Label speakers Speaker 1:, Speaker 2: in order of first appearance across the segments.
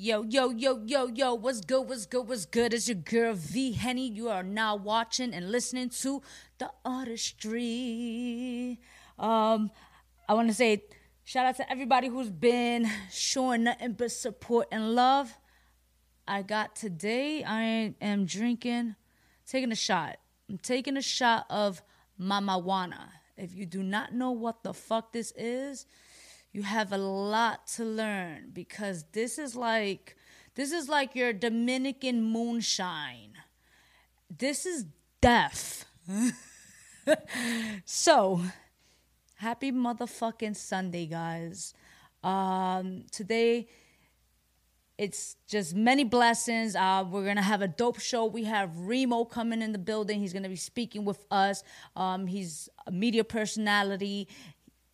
Speaker 1: Yo, yo, yo, yo, yo, what's good, what's good, what's good? It's your girl V Henny. You are now watching and listening to The Artistry. Um, I want to say shout out to everybody who's been showing nothing but support and love. I got today, I am drinking, taking a shot. I'm taking a shot of mamajuana. If you do not know what the fuck this is, you have a lot to learn because this is like this is like your Dominican moonshine. This is death. so, happy motherfucking Sunday, guys. Um, today it's just many blessings. Uh, we're gonna have a dope show. We have Reemo coming in the building. He's gonna be speaking with us. Um, he's a media personality,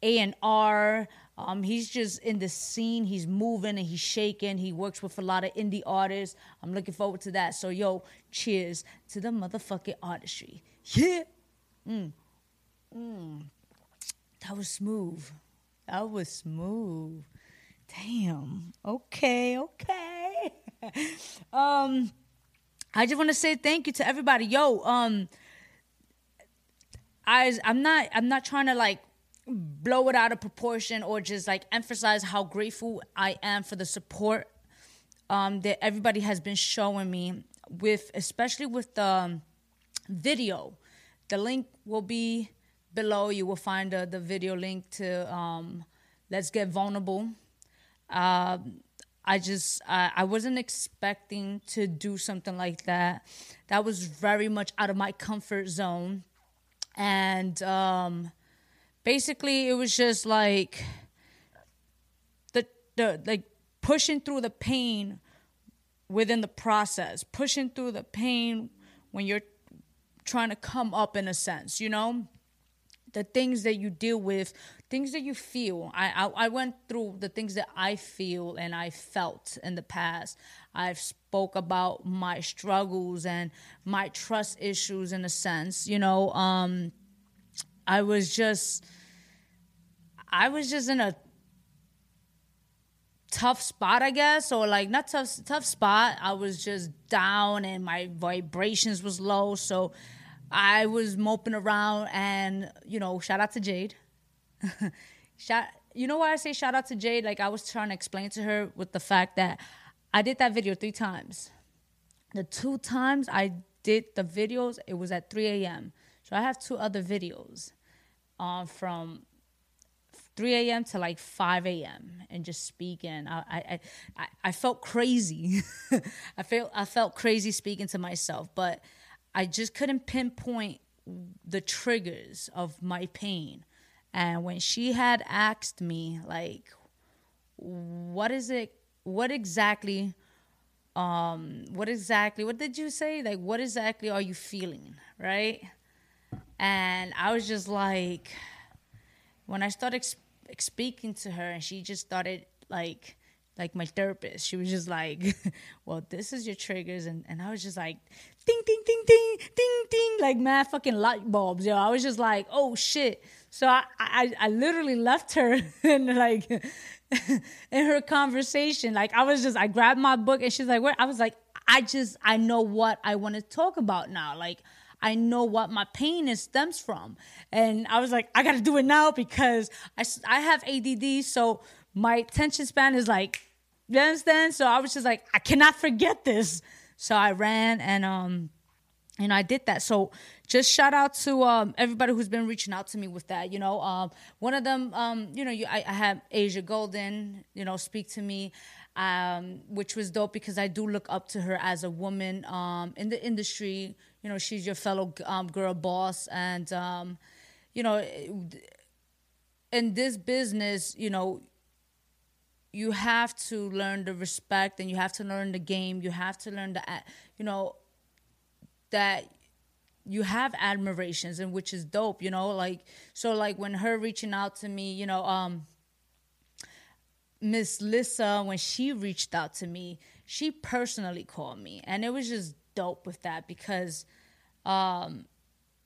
Speaker 1: A and R. Um, he's just in the scene. He's moving and he's shaking. He works with a lot of indie artists. I'm looking forward to that. So yo, cheers to the motherfucking artistry. Yeah. Mm. Mm. That was smooth. That was smooth. Damn. Okay, okay. um I just want to say thank you to everybody. Yo, um I I'm not I'm not trying to like blow it out of proportion or just like emphasize how grateful I am for the support um that everybody has been showing me with especially with the um, video. The link will be below. You will find the, the video link to um Let's Get Vulnerable um, I just I, I wasn't expecting to do something like that. That was very much out of my comfort zone, and um, basically it was just like the the like pushing through the pain within the process, pushing through the pain when you're trying to come up in a sense, you know the things that you deal with things that you feel. I, I, I went through the things that I feel and I felt in the past. I've spoke about my struggles and my trust issues in a sense. You know, um, I was just I was just in a tough spot, I guess, or like not tough tough spot. I was just down and my vibrations was low, so I was moping around and you know, shout out to Jade. shout you know why I say shout out to Jade? Like I was trying to explain to her with the fact that I did that video three times. The two times I did the videos, it was at 3 a.m. So I have two other videos um, from 3 a.m. to like 5 a.m. and just speaking. I I I, I felt crazy. I felt I felt crazy speaking to myself, but I just couldn't pinpoint the triggers of my pain. And when she had asked me, like, what is it, what exactly, um, what exactly, what did you say? Like, what exactly are you feeling, right? And I was just like, when I started speaking to her, and she just started like, like my therapist, she was just like, "Well, this is your triggers," and and I was just like, "Ding, ding, ding, ding, ding, ding," like mad fucking light bulbs, yo. I was just like, "Oh shit." So I, I, I literally left her and like in her conversation. Like I was just, I grabbed my book and she's like, "Where?" I was like, "I just, I know what I want to talk about now." Like I know what my pain is stems from, and I was like, "I got to do it now because I, I have ADD, so my attention span is like, you understand?" So I was just like, "I cannot forget this." So I ran and um and I did that. So just shout out to um, everybody who's been reaching out to me with that. You know, um, one of them, um, you know, you, I, I had Asia Golden, you know, speak to me, um, which was dope because I do look up to her as a woman um, in the industry. You know, she's your fellow um, girl boss, and you know, in this business, you know. You have to learn the respect, and you have to learn the game. You have to learn the, you know, that you have admirations and which is dope you know like so like when her reaching out to me you know um miss lisa when she reached out to me she personally called me and it was just dope with that because um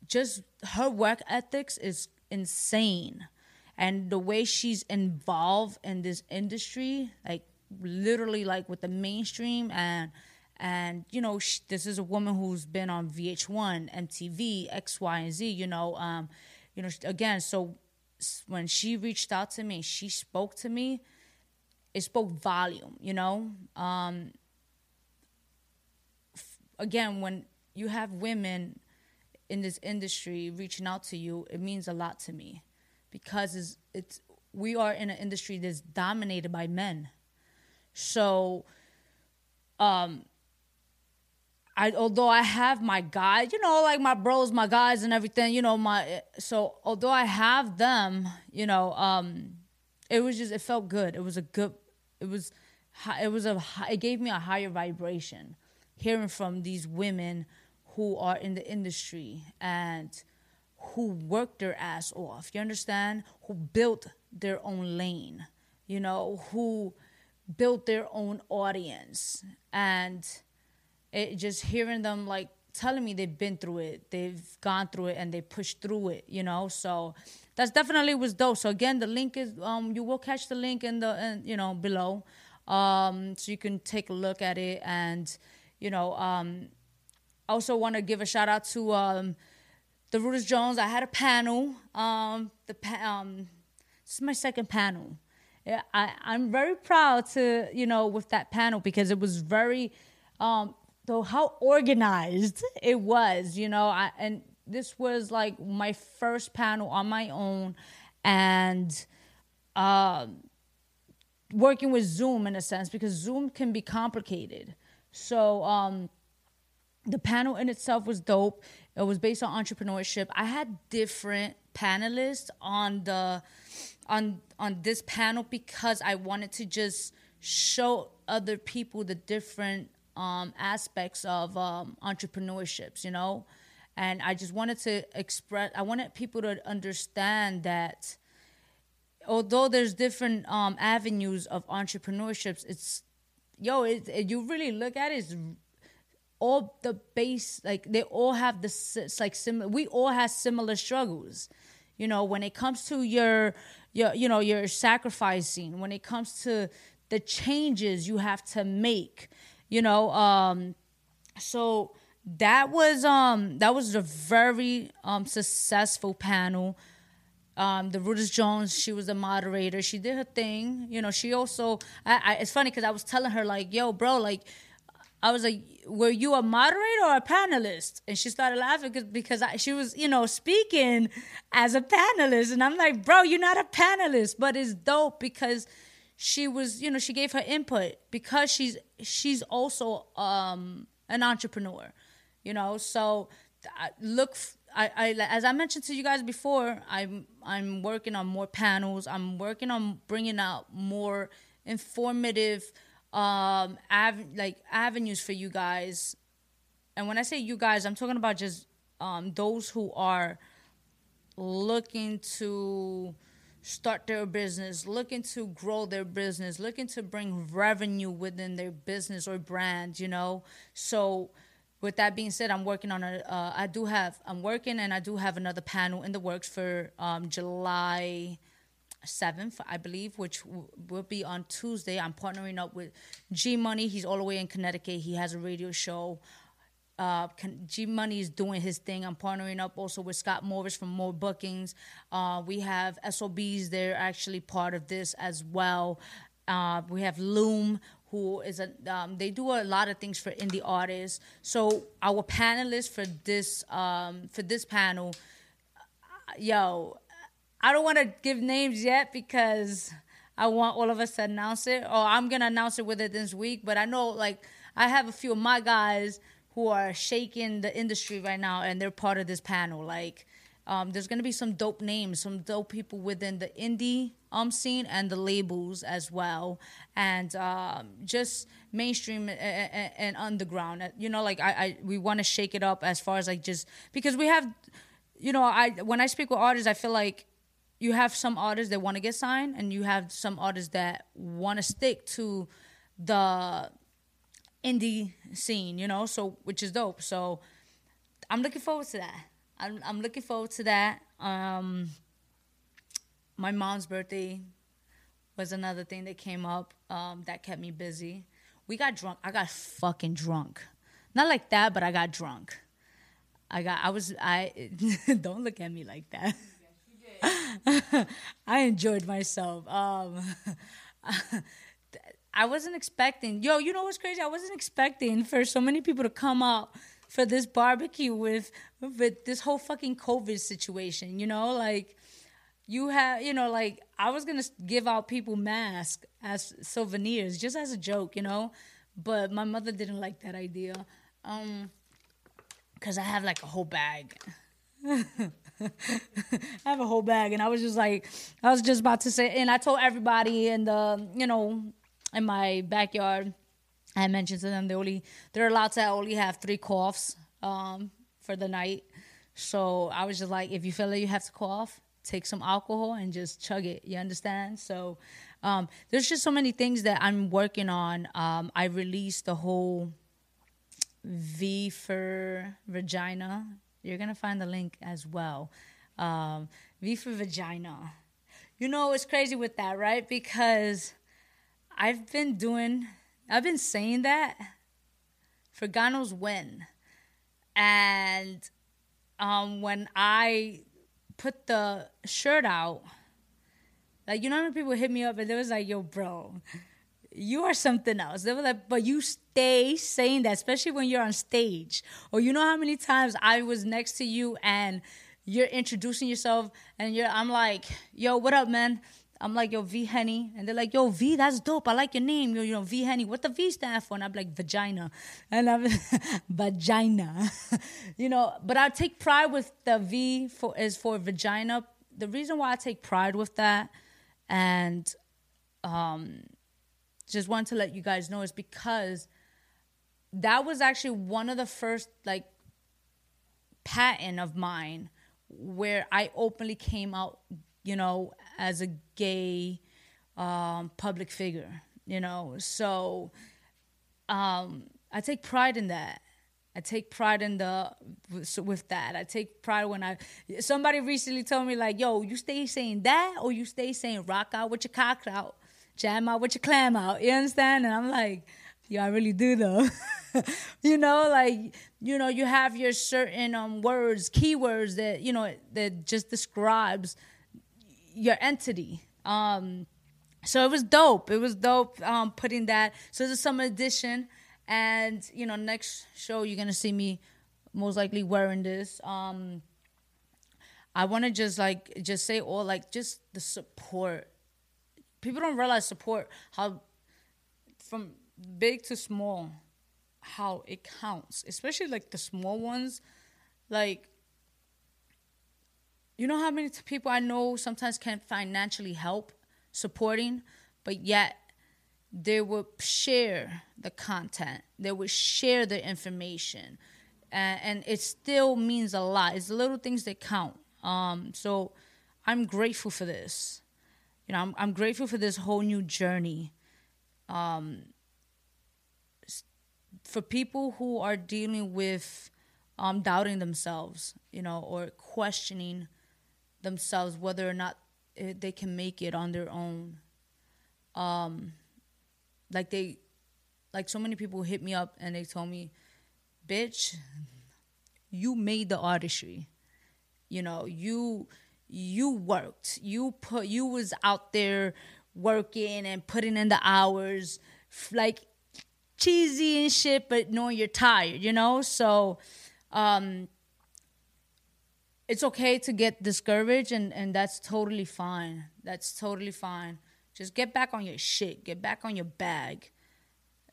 Speaker 1: just her work ethics is insane and the way she's involved in this industry like literally like with the mainstream and and you know sh- this is a woman who's been on VH1, MTV, X, Y, and Z. You know, um, you know again. So when she reached out to me, she spoke to me. It spoke volume. You know, um, again when you have women in this industry reaching out to you, it means a lot to me because it's, it's we are in an industry that's dominated by men. So, um, I although I have my guys, you know, like my bros, my guys, and everything, you know, my so although I have them, you know, um, it was just it felt good. It was a good, it was, it was a it gave me a higher vibration, hearing from these women who are in the industry and who worked their ass off. You understand? Who built their own lane, you know, who built their own audience and it just hearing them like telling me they've been through it, they've gone through it, and they pushed through it. You know, so that's definitely was dope. So again, the link is um you will catch the link in the and you know below, um so you can take a look at it and you know um also want to give a shout out to um the Rudis Jones. I had a panel. Um the pa- um this is my second panel. Yeah, I I'm very proud to you know with that panel because it was very um so how organized it was, you know, I, and this was like my first panel on my own and uh, working with Zoom in a sense because Zoom can be complicated. So um, the panel in itself was dope. It was based on entrepreneurship. I had different panelists on the on on this panel because I wanted to just show other people the different um, aspects of um, entrepreneurships, you know? And I just wanted to express, I wanted people to understand that although there's different um, avenues of entrepreneurships, it's, yo, it, it, you really look at it, it's all the base, like they all have this, it's like similar, we all have similar struggles. You know, when it comes to your, your, you know, your sacrificing, when it comes to the changes you have to make, you know um so that was um that was a very um successful panel um, the Rudis Jones, she was the moderator. She did her thing. You know, she also. I, I it's funny because I was telling her like, "Yo, bro, like, I was like, were you a moderator or a panelist?" And she started laughing because because I, she was, you know, speaking as a panelist, and I'm like, "Bro, you're not a panelist," but it's dope because she was you know she gave her input because she's she's also um an entrepreneur you know so look I, I as I mentioned to you guys before I'm I'm working on more panels I'm working on bringing out more informative um av- like avenues for you guys and when I say you guys I'm talking about just um those who are looking to start their business, looking to grow their business, looking to bring revenue within their business or brand, you know. So with that being said, I'm working on a. Uh, I do have. I'm working, and I do have another panel in the works for um, July seventh, I believe, which w- will be on Tuesday. I'm partnering up with G Money. He's all the way in Connecticut. He has a radio show uh, G Money is doing his thing. I'm partnering up also with Scott Morris from MorBookings. Uh, we have SOBs, they're actually part of this as well. Uh, we have Loom, who is a um, they do a lot of things for indie artists. So our panelists for this um, for this panel, uh, yo, I don't want to give names yet because I want all of us to announce it, or I'm gonna announce it with it this week. But I know like I have a few of my guys who are shaking the industry right now, and they're part of this panel. Like, um, there's gonna be some dope names, some dope people within the indie um scene and the labels as well, and um, just mainstream and, and, underground. You know, like I, I we want to shake it up as far as like just because we have, you know, I when I speak with artists, I feel like you have some artists that want to get signed, and you have some artists that want to stick to the indie scene, you know, so which is dope. So I'm looking forward to that. I'm I'm looking forward to that. Um my mom's birthday was another thing that came up um, that kept me busy. We got drunk. I got fucking drunk. Not like that, but I got drunk. I got. I was. I don't look at me like that. I enjoyed myself. Um, I wasn't expecting. Yo, you know what's crazy? I wasn't expecting for so many people to come out for this barbecue with with this whole fucking COVID situation. You know, like you have, you know, like I was gonna give out people masks as souvenirs, just as a joke, you know, but my mother didn't like that idea, um, cause I have like a whole bag. I have a whole bag, and I was just like, I was just about to say, and I told everybody in the, you know, in my backyard, I mentioned to them they only they're allowed to only have three coughs um, for the night. So I was just like, if you feel like you have to cough, take some alcohol and just chug it. You understand? So um, there's just so many things that I'm working on. Um, I released the whole V for vagina you're gonna find the link as well. Um, v for vagina. You know it's crazy with that, right? Because I've been doing, I've been saying that for God knows when, and um, when I put the shirt out, like you know how many people hit me up and they was like, "Yo, bro." you are something else. They were like, but you stay saying that, especially when you're on stage. Or you know how many times I was next to you and you're introducing yourself and you're I'm like, yo, what up, man? I'm like, yo, V Henny. And they're like, yo, V, that's dope. I like your name. Yo, You know, V Henny. What the V stand for? And I'm like, vagina. And I'm vagina. you know, but I take pride with the V for is for vagina. The reason why I take pride with that and um just want to let you guys know is because that was actually one of the first like patent of mine where I openly came out, you know, as a gay um, public figure, you know. So um, I take pride in that. I take pride in the with that. I take pride when I somebody recently told me like, "Yo, you stay saying that, or you stay saying rock out with your cock out." jam out with your clam out. You understand? And I'm like, yeah, I really do though. you know, like you know, you have your certain um words, keywords that you know that just describes your entity. Um, so it was dope. It was dope um, putting that. So it's a summer edition, and you know, next show you're gonna see me most likely wearing this. Um, I want to just like just say all like just the support people don't realize support how from big to small how it counts especially like the small ones like you know how many people i know sometimes can't financially help supporting but yet they will share the content they will share the information and, and it still means a lot. It's little things that count. Um, so i'm grateful for this. You know, I'm, I'm grateful for this whole new journey. Um, for people who are dealing with um, doubting themselves, you know, or questioning themselves whether or not eh, they can make it on their own. Um, like they, like so many people hit me up and they told me, "Bitch, you made the artistry. You know, you." you worked you put you was out there working and putting in the hours like cheesy and shit but knowing you're tired you know so um it's okay to get discouraged and and that's totally fine that's totally fine just get back on your shit get back on your bag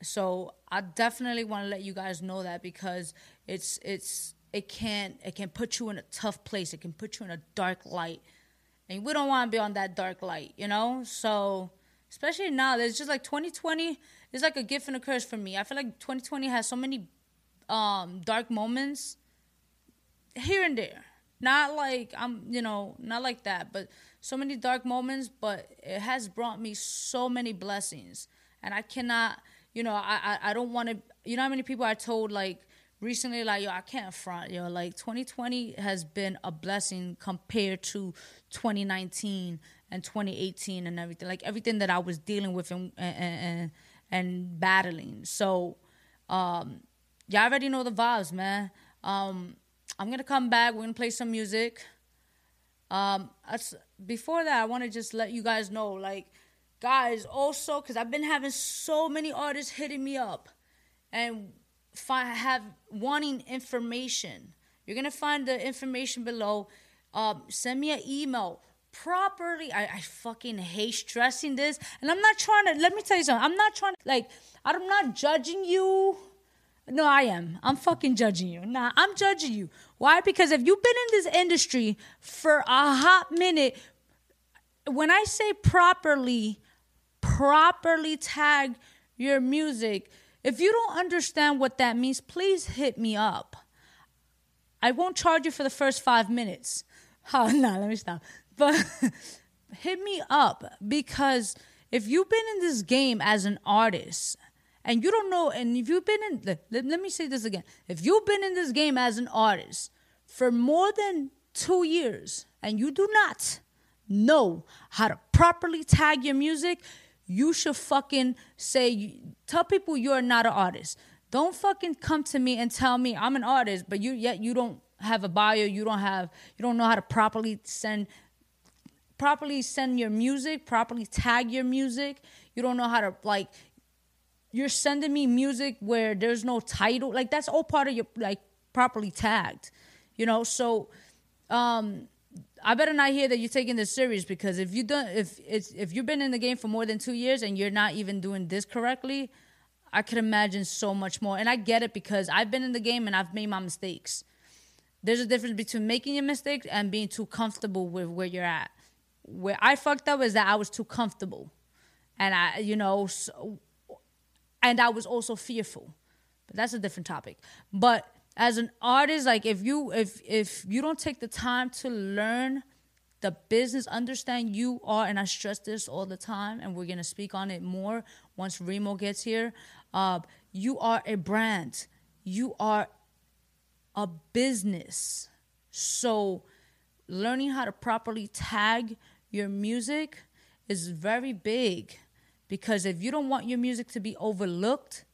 Speaker 1: so i definitely want to let you guys know that because it's it's it can it can put you in a tough place. It can put you in a dark light, and we don't want to be on that dark light, you know. So especially now, it's just like 2020 is like a gift and a curse for me. I feel like 2020 has so many um, dark moments here and there. Not like I'm, you know, not like that, but so many dark moments. But it has brought me so many blessings, and I cannot, you know, I I, I don't want to. You know how many people I told like recently like yo i can't front yo like 2020 has been a blessing compared to 2019 and and 2018 and everything, like everything that I was dealing with and and and, and battling. So, um, y'all already know the vibes, man. Um, I'm gonna come back. We're gonna play some music. Um, before that, I want to just let you guys know, like, guys, also because I've been having so many artists hitting me up and find have wanting information. You're gonna find the information below. Um, send me an email properly. I, I fucking hate stressing this, and I'm not trying to. Let me tell you something. I'm not trying to like. I'm not judging you. No, I am. I'm fucking judging you. Nah, I'm judging you. Why? Because if you've been in this industry for a hot minute, when I say properly, properly tag your music, if you don't understand what that means, please hit me up. I won't charge you for the first five minutes. Oh, no, let me stop. But hit me up because if you've been in this game as an artist and you don't know, and if you've been in, let, let me say this again. If you've been in this game as an artist for more than two years and you do not know how to properly tag your music, you should fucking say, tell people you're not an artist. Don't fucking come to me and tell me I'm an artist, but you yet you don't have a bio, you don't have, you don't know how to properly send, properly send your music, properly tag your music. You don't know how to like, you're sending me music where there's no title. Like that's all part of your like properly tagged, you know. So, um, I better not hear that you're taking this serious because if you don't, if it's if you've been in the game for more than two years and you're not even doing this correctly, I could imagine so much more. And I get it because I've been in the game and I've made my mistakes. There's a difference between making your mistakes and being too comfortable with where you're at. Where I fucked up is that I was too comfortable, and I, you know, so, and I was also fearful. But that's a different topic. But as an artist like if you if if you don't take the time to learn the business understand you are and i stress this all the time and we're to speak on it more once reemo gets here uh, you are a brand you are a business so learning how to properly tag your music is very big because if you don't want your music to be overlooked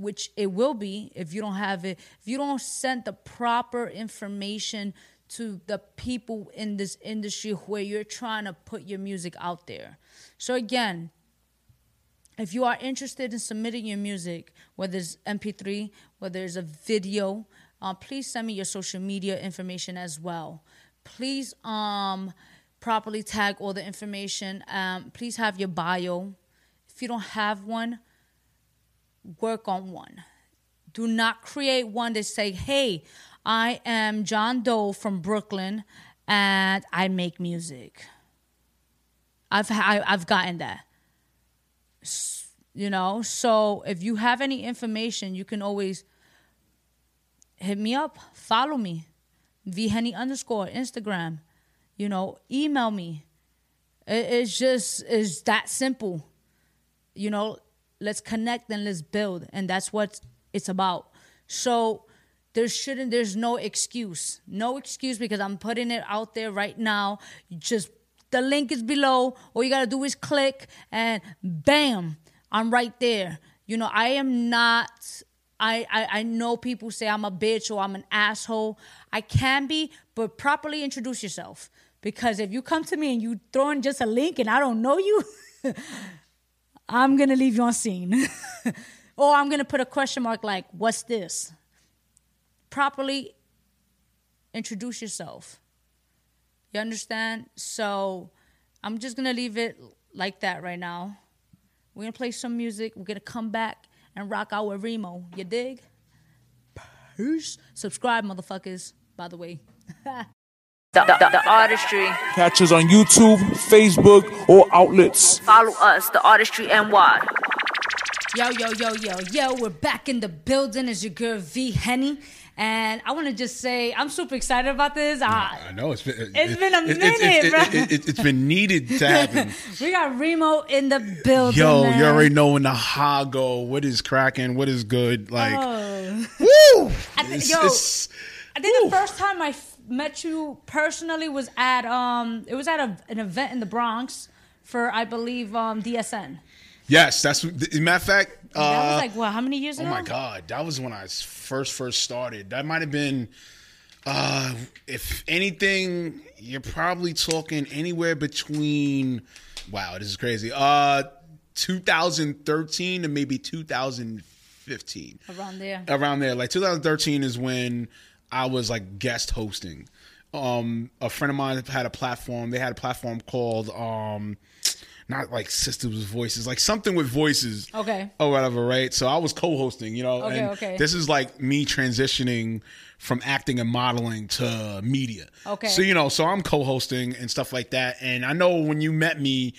Speaker 1: which it will be if you don't have it, if you don't send the proper information to the people in this industry where you're trying to put your music out there. So again, if you are interested in submitting your music, whether it's MP3, whether it's a video, uh, please send me your social media information as well. Please um, properly tag all the information. Um, please have your bio. If you don't have one, work on one. Do not create one that say, "Hey, I am John Doe from Brooklyn and I make music." I've I, have i have gotten that. You know, so if you have any information, you can always hit me up, follow me, vhenny underscore Instagram. You know, email me. It, it's just it's that simple. You know, let's connect and let's build. And that's what it's about. So there shouldn't there's no excuse. No excuse because i'm putting it out there right now. Just the link is below. All you gotta do is click and bam i'm right there. You know i am not I, I, I know people say I'm a bitch or I'm an asshole. I can be, but properly introduce yourself. Because if you come to me and you throw in just a link and I don't know you, I'm gonna leave you on seen. or I'm gonna put a question mark like, what's this? Properly introduce yourself. You understand? So I'm just gonna leave it like that right now. We're gonna play some music. We're gonna come back and rock out with Reemo. You dig? Peace. Subscribe, motherfuckers, by the way.
Speaker 2: The, the, the, artistry.
Speaker 3: Catch us on YouTube, Facebook, or outlets.
Speaker 2: Follow us, the artistry NY.
Speaker 1: Yo, yo, yo, yo, yo, we're back in the building. It's your girl V Henny. And I want to just say, I'm super excited about this.
Speaker 4: I, I know it's been
Speaker 1: it's it, been a minute,
Speaker 4: it,
Speaker 1: bro.
Speaker 4: It, has been needed to happen.
Speaker 1: we got Reemo in the building.
Speaker 4: Yo,
Speaker 1: man.
Speaker 4: you already know when the ha go. What is cracking? What is good? Like,
Speaker 1: oh.
Speaker 4: woo!
Speaker 1: I th- yo, I think Woo. the first time I met you personally was at um it was at a, an event in the Bronx for I believe um DSN.
Speaker 4: Yes, that's matter of fact. Uh,
Speaker 1: that was like what? How many years
Speaker 4: oh
Speaker 1: ago?
Speaker 4: Oh my god, that was when I first first started. That might have been. Uh, if anything, you're probably talking anywhere between. Wow, this is crazy. Uh, 2013 to maybe 2015.
Speaker 1: Around there.
Speaker 4: around there. Like 2013 is when I was like guest hosting. Um, a friend of mine had a platform. They had a platform called um, not like Sisters Voices, like something with voices.
Speaker 1: Okay.
Speaker 4: Or whatever, right? So I was co-hosting, you know.
Speaker 1: Okay,
Speaker 4: and
Speaker 1: okay.
Speaker 4: This is like me transitioning from acting and modeling to media.
Speaker 1: Okay.
Speaker 4: So you know, so I'm co-hosting and stuff like that. And I know when you met me,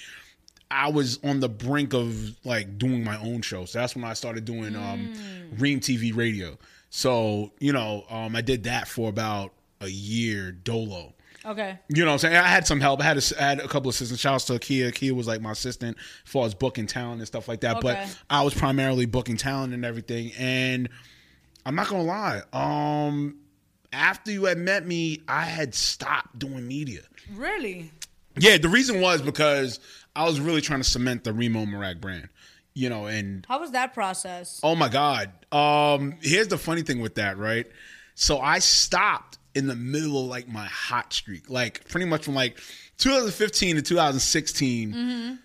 Speaker 4: I was on the brink of like doing my own show. So that's when I started doing um Ream TV radio. So, you know, um I did that for about a year dolo.
Speaker 1: Okay.
Speaker 4: You know what I'm saying? I had some help. I had a, I had a couple of assistants. Shout out to Kia. Kia was like my assistant as far as booking talent and stuff like that.
Speaker 1: Okay.
Speaker 4: But I was primarily booking talent and everything. And I'm not gonna lie. Um after you had met me, I had stopped doing media.
Speaker 1: Really?
Speaker 4: Yeah, the reason was because I was really trying to cement the Reemo Meerak brand. You know, and
Speaker 1: How was that process?
Speaker 4: oh my God. Um, here's the funny thing with that, right? So I stopped in the middle of like my hot streak. Like pretty much from like 2015 to 2016,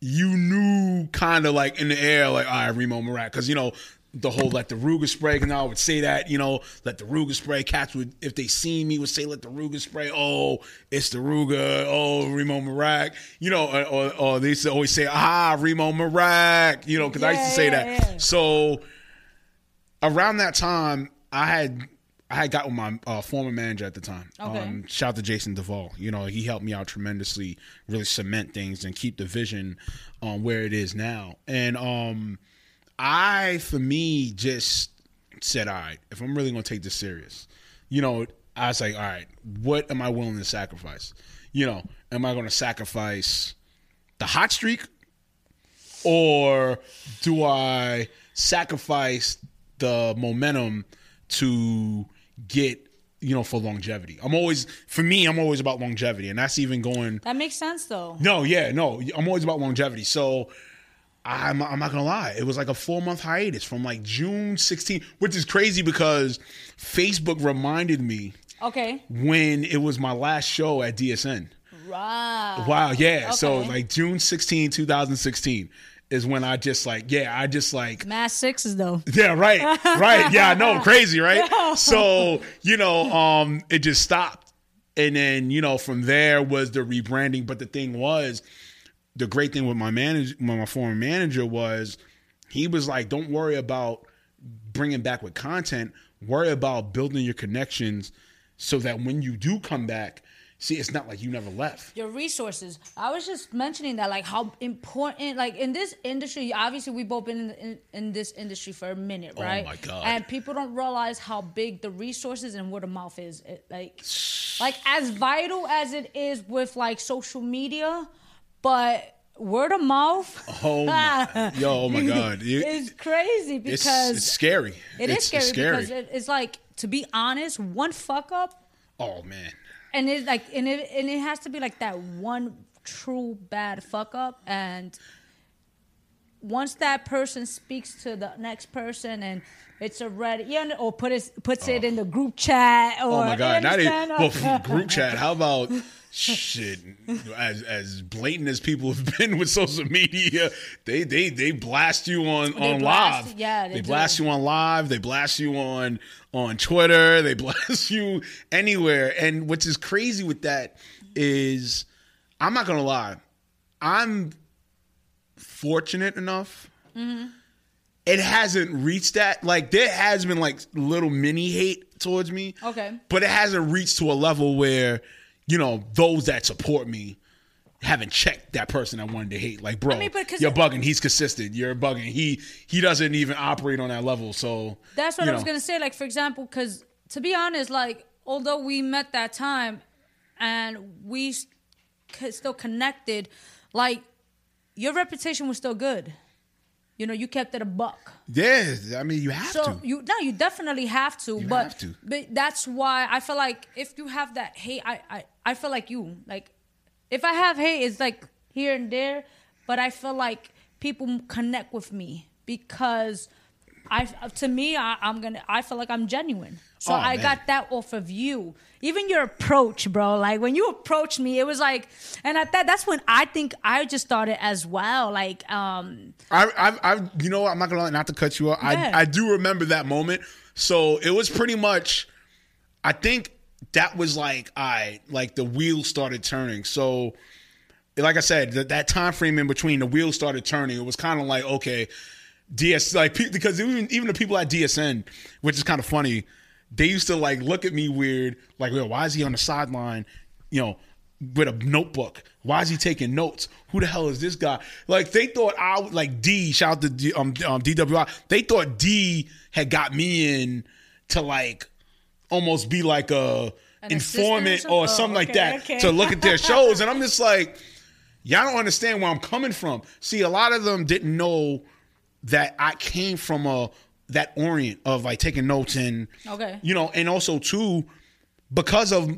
Speaker 4: you knew kind of like in the air, like, all right, Reemo Meerak. Because, you know, the whole let the Ruger spray, and I would say that, you know, let the Ruger spray. Cats would, if they see me, would say, let the Ruger spray. Oh, it's the Ruger. Oh, Reemo Meerak. You know, or, or, or they used to always say, ah, Reemo Meerak. You know, because I used to say
Speaker 1: yeah,
Speaker 4: that.
Speaker 1: yeah.
Speaker 4: So around that time, I had I had got with my uh, former manager at the time.
Speaker 1: Okay.
Speaker 4: Um, shout out to Jason Duvall. You know, he helped me out tremendously, really cement things and keep the vision um, where it is now. And um, I, for me, just said, all right, if I'm really going to take this serious, you know, I was like, all right, what am I willing to sacrifice? You know, am I going to sacrifice the hot streak or do I sacrifice the momentum to get you know for longevity? I'm always for me, I'm always about longevity, and that's even going.
Speaker 1: That makes sense though.
Speaker 4: No, yeah, no, I'm always about longevity. So. I'm, I'm not gonna lie. It was like a four month hiatus from like June 16, which is crazy because Facebook reminded me
Speaker 1: Okay.
Speaker 4: when it was my last show at DSN.
Speaker 1: Right.
Speaker 4: Wow, yeah. So like June 16, 2016 is when I just like, yeah, I just like
Speaker 1: Mass sixes though.
Speaker 4: yeah, right, right. Yeah, I know, crazy, right? So you know, um, it just stopped, and then you know, from there was the rebranding. But the thing was, the great thing with my manager, my former manager was, he was like, "Don't worry about bringing back with content. Worry about building your connections, so that when you do come back, see, it's not like you never left."
Speaker 1: Your resources. I was just mentioning that, like how important, like in this industry. Obviously, we've both been in, in, in this industry for a minute, right?
Speaker 4: Oh
Speaker 1: right?
Speaker 4: my God.
Speaker 1: And people don't realize how big the resources and word of mouth is. It, like, like as vital as it is with like social media, but word of mouth.
Speaker 4: Oh my, yo, oh my God, You-
Speaker 1: it's crazy because
Speaker 4: it's scary.
Speaker 1: it is
Speaker 4: It's-
Speaker 1: scary,
Speaker 4: it's scary.
Speaker 1: because it, it's like to be honest, one fuck up
Speaker 4: oh man.
Speaker 1: and it's like and it and it has to be like that one true bad fuck up and once that person speaks to the next person and it's already you know, or put it puts it oh. in the group chat or
Speaker 4: Oh my god! Not even well, group chat. How about shit? As as blatant as people have been with social media, they they they blast you on
Speaker 1: They
Speaker 4: on
Speaker 1: blast-
Speaker 4: live.
Speaker 1: yeah, they
Speaker 4: they blast you on live. They blast you on on Twitter. They blast you anywhere. And which is crazy with that is, I'm not gonna lie, I'm fortunate enough mm-hmm. it hasn't reached that. Like there has been like little mini hate towards me.
Speaker 1: Okay.
Speaker 4: But it hasn't reached to a level where, you know, those that support me haven't checked that person I wanted to hate. Like, bro,
Speaker 1: mean, but 'cause-
Speaker 4: you're bugging. He's consistent. You're bugging. He he doesn't even operate on that level. So
Speaker 1: That's what I was gonna say. Like for example, because to be honest, like although we met that time and we still connected, like your reputation was still good. You know, you kept it a buck.
Speaker 4: Yes, I mean, you have
Speaker 1: So
Speaker 4: to.
Speaker 1: you no, you definitely have to.
Speaker 4: You
Speaker 1: but
Speaker 4: have to.
Speaker 1: but that's why I feel like if you have that hate, I, I I feel like you like if I have hate, it's like here and there. But I feel like people connect with me because I to me I, I'm gonna I feel like I'm genuine. So
Speaker 4: Oh,
Speaker 1: I
Speaker 4: man.
Speaker 1: got that off of you. Even your approach, bro. Like when you approached me, it was like, and at that, that's when I think I just started as well. Like, um,
Speaker 4: I, I, I, you know what? I'm not gonna not to cut you off.
Speaker 1: Yeah.
Speaker 4: I, I do remember that moment. So it was pretty much. I think that was like I like the wheels started turning. So, like I said, that that time frame in between the wheels started turning, it was kind of like okay, DS like because even even the people at DSN, which is kind of funny, they used to like look at me weird, like, Yo, why is he on the sideline? You know, with a notebook. Why is he taking notes? Who the hell is this guy? Like they thought I would- like D. Shout out to D, um, um, DWI. They thought D had got me in to like almost be like a
Speaker 1: An
Speaker 4: informant
Speaker 1: or
Speaker 4: or
Speaker 1: something? Oh,
Speaker 4: like that
Speaker 1: okay.
Speaker 4: to look at their shows, and I'm just like, y'all don't understand where I'm coming from. See, a lot of them didn't know that I came from a that orient of like taking notes and
Speaker 1: Okay.
Speaker 4: you know, and also too because of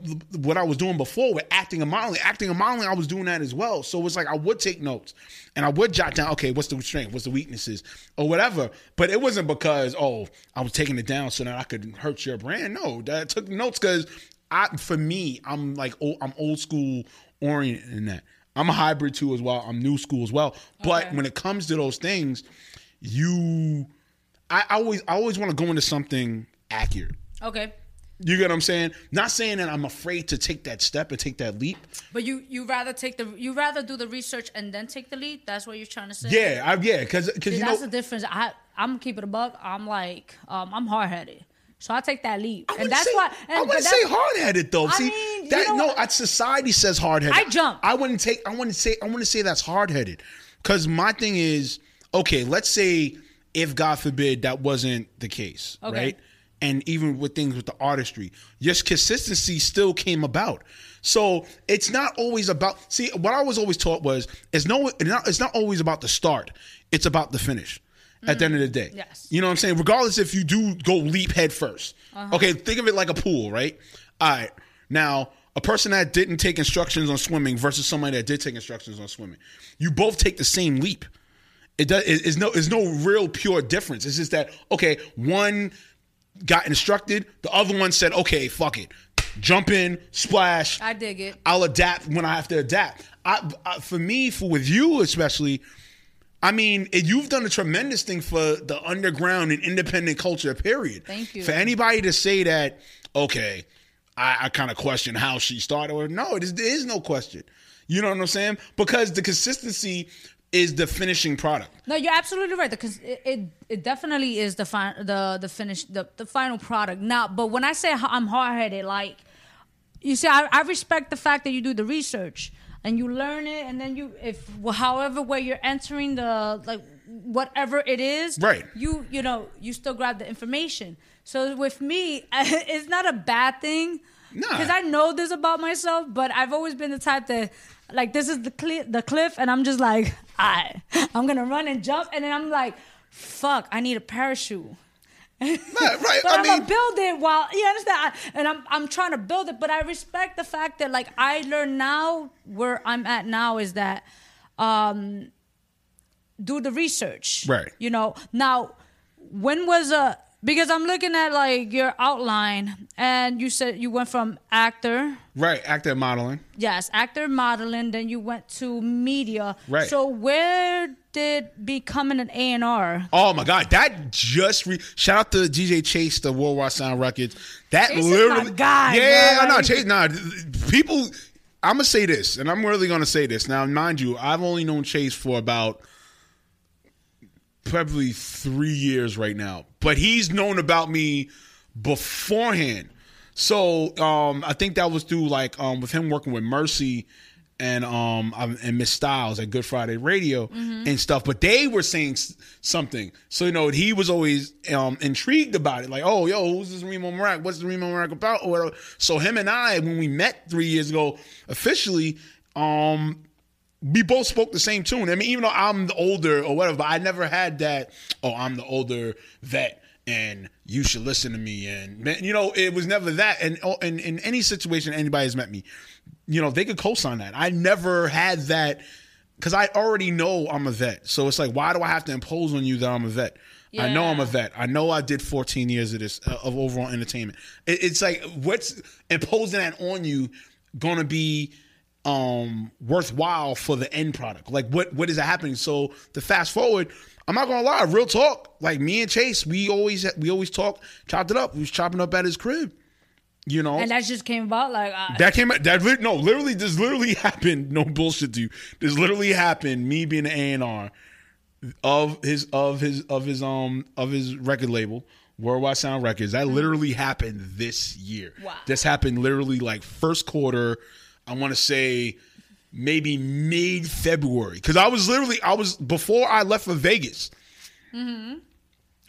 Speaker 4: what I was doing before with acting and modeling, acting and modeling, I was doing that as well. So it was like I would take notes and I would jot down, okay, what's the strength, what's the weaknesses, or whatever. But it wasn't because oh, I was taking it down so that I could hurt your brand. No, I took notes because I, for me, I'm like old, I'm old school oriented in that. I'm a hybrid too as well. I'm new school as well. But
Speaker 1: Okay.
Speaker 4: when it comes to those things, you, I always, I always want to go into something accurate.
Speaker 1: okay.
Speaker 4: You get what I'm saying? Not saying that I'm afraid to take that step and take that leap.
Speaker 1: But you you rather take the you rather do the research and then take the lead. That's what you're trying to say.
Speaker 4: Yeah, I, yeah, because because
Speaker 1: that's
Speaker 4: know
Speaker 1: the difference. I I'm keeping a buck. I'm like um, I'm hard headed, so I take that lead,
Speaker 4: I
Speaker 1: and that's
Speaker 4: say,
Speaker 1: why.
Speaker 4: I
Speaker 1: And, but
Speaker 4: wouldn't say hard headed though.
Speaker 1: I
Speaker 4: See
Speaker 1: mean, you
Speaker 4: that
Speaker 1: know
Speaker 4: no, society says hard headed.
Speaker 1: I jump.
Speaker 4: I wouldn't take. I wouldn't say. I wouldn't say that's hard headed. Because my thing is okay. Let's say if God forbid that wasn't the case,
Speaker 1: Okay.
Speaker 4: right? And even with things with the artistry, just consistency still came about. So it's not always about. See, what I was always taught was it's no. It's not, always about the start. It's about the finish. At the end of the day.
Speaker 1: Yes.
Speaker 4: you know what I'm saying? Regardless if you do go leap head 1st
Speaker 1: Uh-huh.
Speaker 4: Okay, think of it like a pool, right? All right. Now, a person that didn't take instructions on swimming versus somebody that did take instructions on swimming. You both take the same leap. It does it's no it's no real pure difference. It's just that okay, one got instructed, the other one said, "Okay, fuck it. Jump in, splash.
Speaker 1: I dig it.
Speaker 4: I'll adapt when I have to adapt." I, I for me, for with you especially, I mean, it- you've done a tremendous thing for the underground and independent culture. Period.
Speaker 1: Thank you.
Speaker 4: For anybody to say that, okay, I, I kind of question how she started, or no, it is, there is no question. You know what I'm saying? Because the consistency is the finishing product.
Speaker 1: No, you're absolutely right. Because it, it, it definitely is the fi- the the finish the, the final product. Now, but when I say I'm hard headed, like you see, I, I respect the fact that you do the research and you learn it, and then you if however way you're entering the like whatever it is,
Speaker 4: Right.
Speaker 1: You you know you still grab the information. So with me, it's not a bad thing.
Speaker 4: Nah.
Speaker 1: Because I know this about myself, but I've always been the type that, like, this is the cliff, the cliff, and I'm just like, I, I'm gonna run and jump, and then I'm like, fuck, I need a parachute.
Speaker 4: right.
Speaker 1: But
Speaker 4: I
Speaker 1: I'm
Speaker 4: mean,
Speaker 1: gonna build it while you understand, I, and I'm I'm trying to build it. But I respect the fact that like I learn now where I'm at now is that, um, do the research.
Speaker 4: Right.
Speaker 1: You know now, when was a because I'm looking at like your outline, and you said you went from actor.
Speaker 4: right. Actor modeling.
Speaker 1: Yes, actor, modeling. Then you went to media.
Speaker 4: Right.
Speaker 1: So where did becoming an A and R?
Speaker 4: Oh my God, that just re- shout out to DJ Chase, the Worldwide Sound Records. That
Speaker 1: Chase is
Speaker 4: literally,
Speaker 1: my guy,
Speaker 4: yeah. I know Chase. Nah, people. I'm gonna say this, and I'm really gonna say this. Now, mind you, I've only known Chase for about probably three years right now, but he's known about me beforehand. So um, I think that was through like um, with him working with Mercy and um and Miss Styles at Good Friday Radio and stuff. But they were saying something, so you know he was always um intrigued about it. Like, oh, yo, who's this Reemo Meerak? What's the Reemo Meerak about? Or whatever. So him and I, when we met three years ago, officially, um, we both spoke the same tune. I mean, even though I'm the older or whatever, but I never had that. Oh, I'm the older vet, and you should listen to me. And man, you know, it was never that. And oh, in in any situation anybody has met me, you know, they could co-sign that. I never had that because I already know I'm a vet. So it's like, why do I have to impose on you that I'm a vet? I know I'm a vet. I know I did 14 years of this uh, of overall entertainment. It, it's like what's imposing that on you going to be um worthwhile for the end product? Like what what is happening? So to fast forward, I'm not gonna lie, real talk. Like me and Chase, we always we always talk, chopped it up. We was chopping up at his crib. You know,
Speaker 1: And that just came about like uh,
Speaker 4: that came that lit- no literally this literally happened no bullshit to you this literally happened me being an A&R of his of his of his um of his record label Worldwide Sound Records that literally happened this year
Speaker 1: Wow.
Speaker 4: this happened literally like first quarter I want to say maybe mid February because I was literally I was before I left for Vegas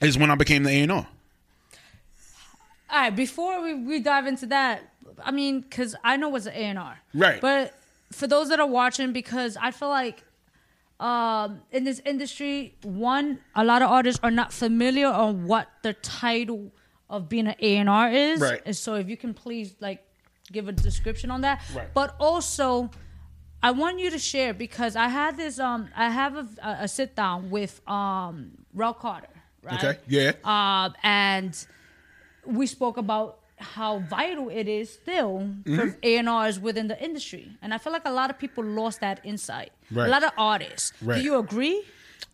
Speaker 4: is when I became the A&R
Speaker 1: All right, before we, we dive into that, I mean, because I know what's an A&R.
Speaker 4: Right.
Speaker 1: But for those that are watching, because I feel like um, in this industry, one, a lot of artists are not familiar on what the title of being an A&R is.
Speaker 4: Right.
Speaker 1: And so if you can please, like, give a description on that.
Speaker 4: Right.
Speaker 1: But also, I want you to share because I had this, um, I have a, a, a sit down with um, Rel Carter, right?
Speaker 4: okay yeah
Speaker 1: um, and we spoke about how vital it is still for
Speaker 4: Mm-hmm.
Speaker 1: A&Rs within the industry. And I feel like a lot of people lost that insight.
Speaker 4: Right.
Speaker 1: A lot of artists.
Speaker 4: Right.
Speaker 1: Do you agree?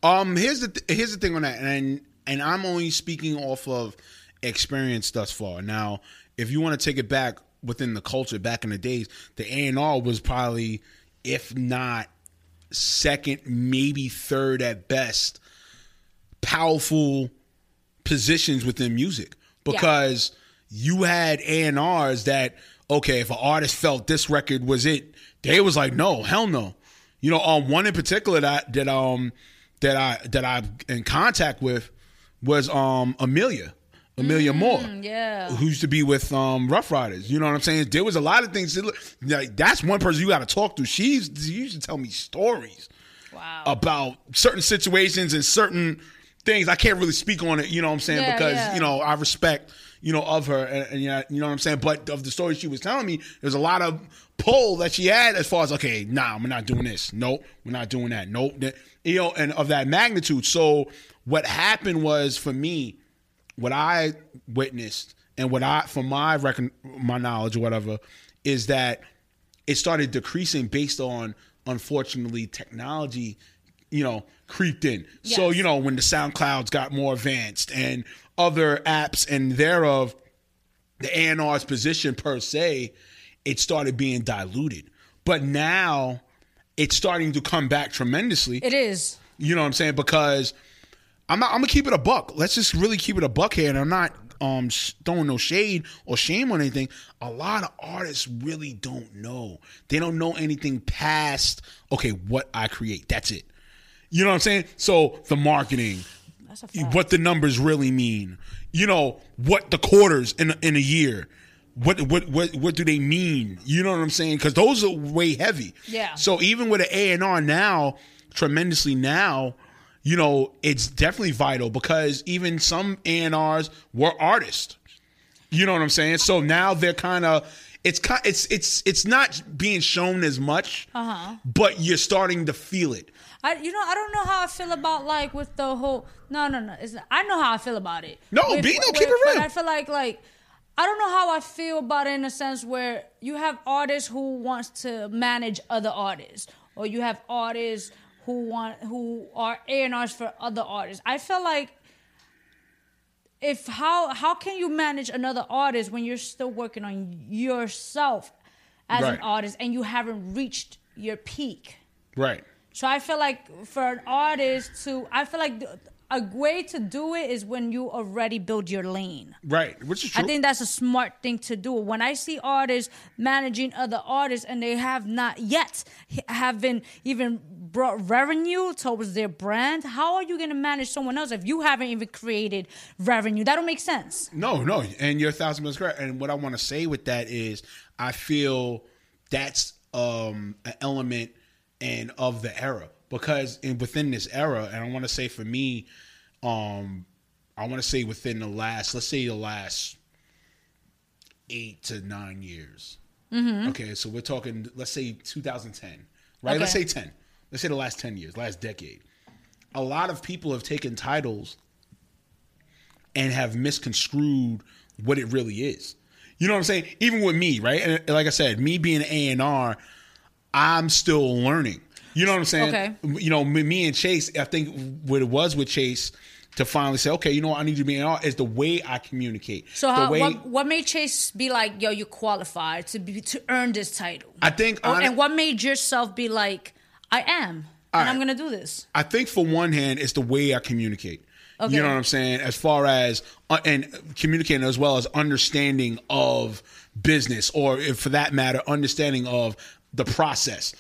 Speaker 4: Um, here's the th- here's the thing on that, and and I'm only speaking off of experience thus far. Now, if you want to take it back within the culture, back in the days, the A and R was probably, if not second, maybe third at best, powerful positions within music because you had A and R's that okay, if an artist felt this record was it, they was like, no, hell no. You know, um, one in particular that that um that I that I'm in contact with was um Amelia. Amelia Moore,
Speaker 1: yeah.
Speaker 4: who used to be with um, Ruff Ryders. You know what I'm saying? There was a lot of things. That, like, that's one person you got to talk to. She's she used to tell me stories
Speaker 1: Wow.
Speaker 4: about certain situations and certain things. I can't really speak on it, you know what I'm saying?
Speaker 1: Yeah,
Speaker 4: because,
Speaker 1: yeah.
Speaker 4: you know, I respect, you know, of her and, and yeah, you know what I'm saying? But of the stories she was telling me, there's a lot of pull that she had as far as, okay, nah, we're not doing this. Nope, we're not doing that. Nope. You know, and of that magnitude. So what happened was for me, what I witnessed and what I, from my recon, my knowledge or whatever, is that it started decreasing based on unfortunately technology you know creeped in so you know when the soundclouds got more advanced and other apps and thereof the A&R's position per se it started being diluted but now it's starting to come back tremendously
Speaker 1: it is.
Speaker 4: you know what I'm saying? Because I'm not. I'm gonna keep it a buck. Let's just really keep it a buck here, and I'm not um throwing no shade or shame on anything. A lot of artists really don't know. They don't know anything past okay, what I create. That's it. You know what I'm saying? So the marketing, what the numbers really mean. You know what the quarters in a, in a year. What what what what do they mean? You know what I'm saying? Because those are way heavy.
Speaker 1: Yeah.
Speaker 4: So even with an A and R now, tremendously now, you know it's definitely vital because even some ANRs were artists. You know what I'm saying? So now they're kind of it's kind it's it's it's not being shown as much, uh-huh. but you're starting to feel it.
Speaker 1: I, you know, I don't know how I feel about like with the whole. No, no, no. It's, I know how I feel about it.
Speaker 4: No,
Speaker 1: With-
Speaker 4: B, no,
Speaker 1: with-
Speaker 4: keep it
Speaker 1: But
Speaker 4: real.
Speaker 1: I feel like like I don't know how I feel about it in a sense where you have artists who wants to manage other artists, or you have artists who want who are A and R's for other artists. I feel like if how how can you manage another artist when you're still working on yourself as
Speaker 4: Right.
Speaker 1: an artist and you haven't reached your peak?
Speaker 4: Right.
Speaker 1: So I feel like for an artist to, I feel like a way to do it is when you already build your lane.
Speaker 4: Right. Which is true.
Speaker 1: I think that's a smart thing to do. When I see artists managing other artists and they have not yet h- haven't even brought revenue towards their brand, how are you going to manage someone else if you haven't even created revenue? That don't make sense.
Speaker 4: No, no, and you're a thousand percent correct. And what I want to say with that is, I feel that's um, an element and of the era because in within this era, and I want to say for me, um, I want to say within the last, let's say the last eight to nine years. Okay, so we're talking, let's say 2010, right? Let's say 10. Let's say the last 10 years, last decade. A lot of people have taken titles and have misconstrued what it really is. You know what I'm saying? Even with me, right? And like I said, me being an A and R, I'm still learning. You know what I'm saying?
Speaker 1: Okay.
Speaker 4: You know, me me and Chase, I think what it was with Chase to finally say, okay, you know what, I need you to be an R is the way I communicate.
Speaker 1: So how,
Speaker 4: way
Speaker 1: what what made Chase be like, yo, you qualified to be to earn this title?
Speaker 4: I think
Speaker 1: Or- and what made yourself be like, I am, and I'm gonna do this?
Speaker 4: I think for one hand, it's the way I communicate.
Speaker 1: Okay.
Speaker 4: You know what I'm saying? As far as uh, and communicating as well as understanding of business, or if for that matter, understanding of the process,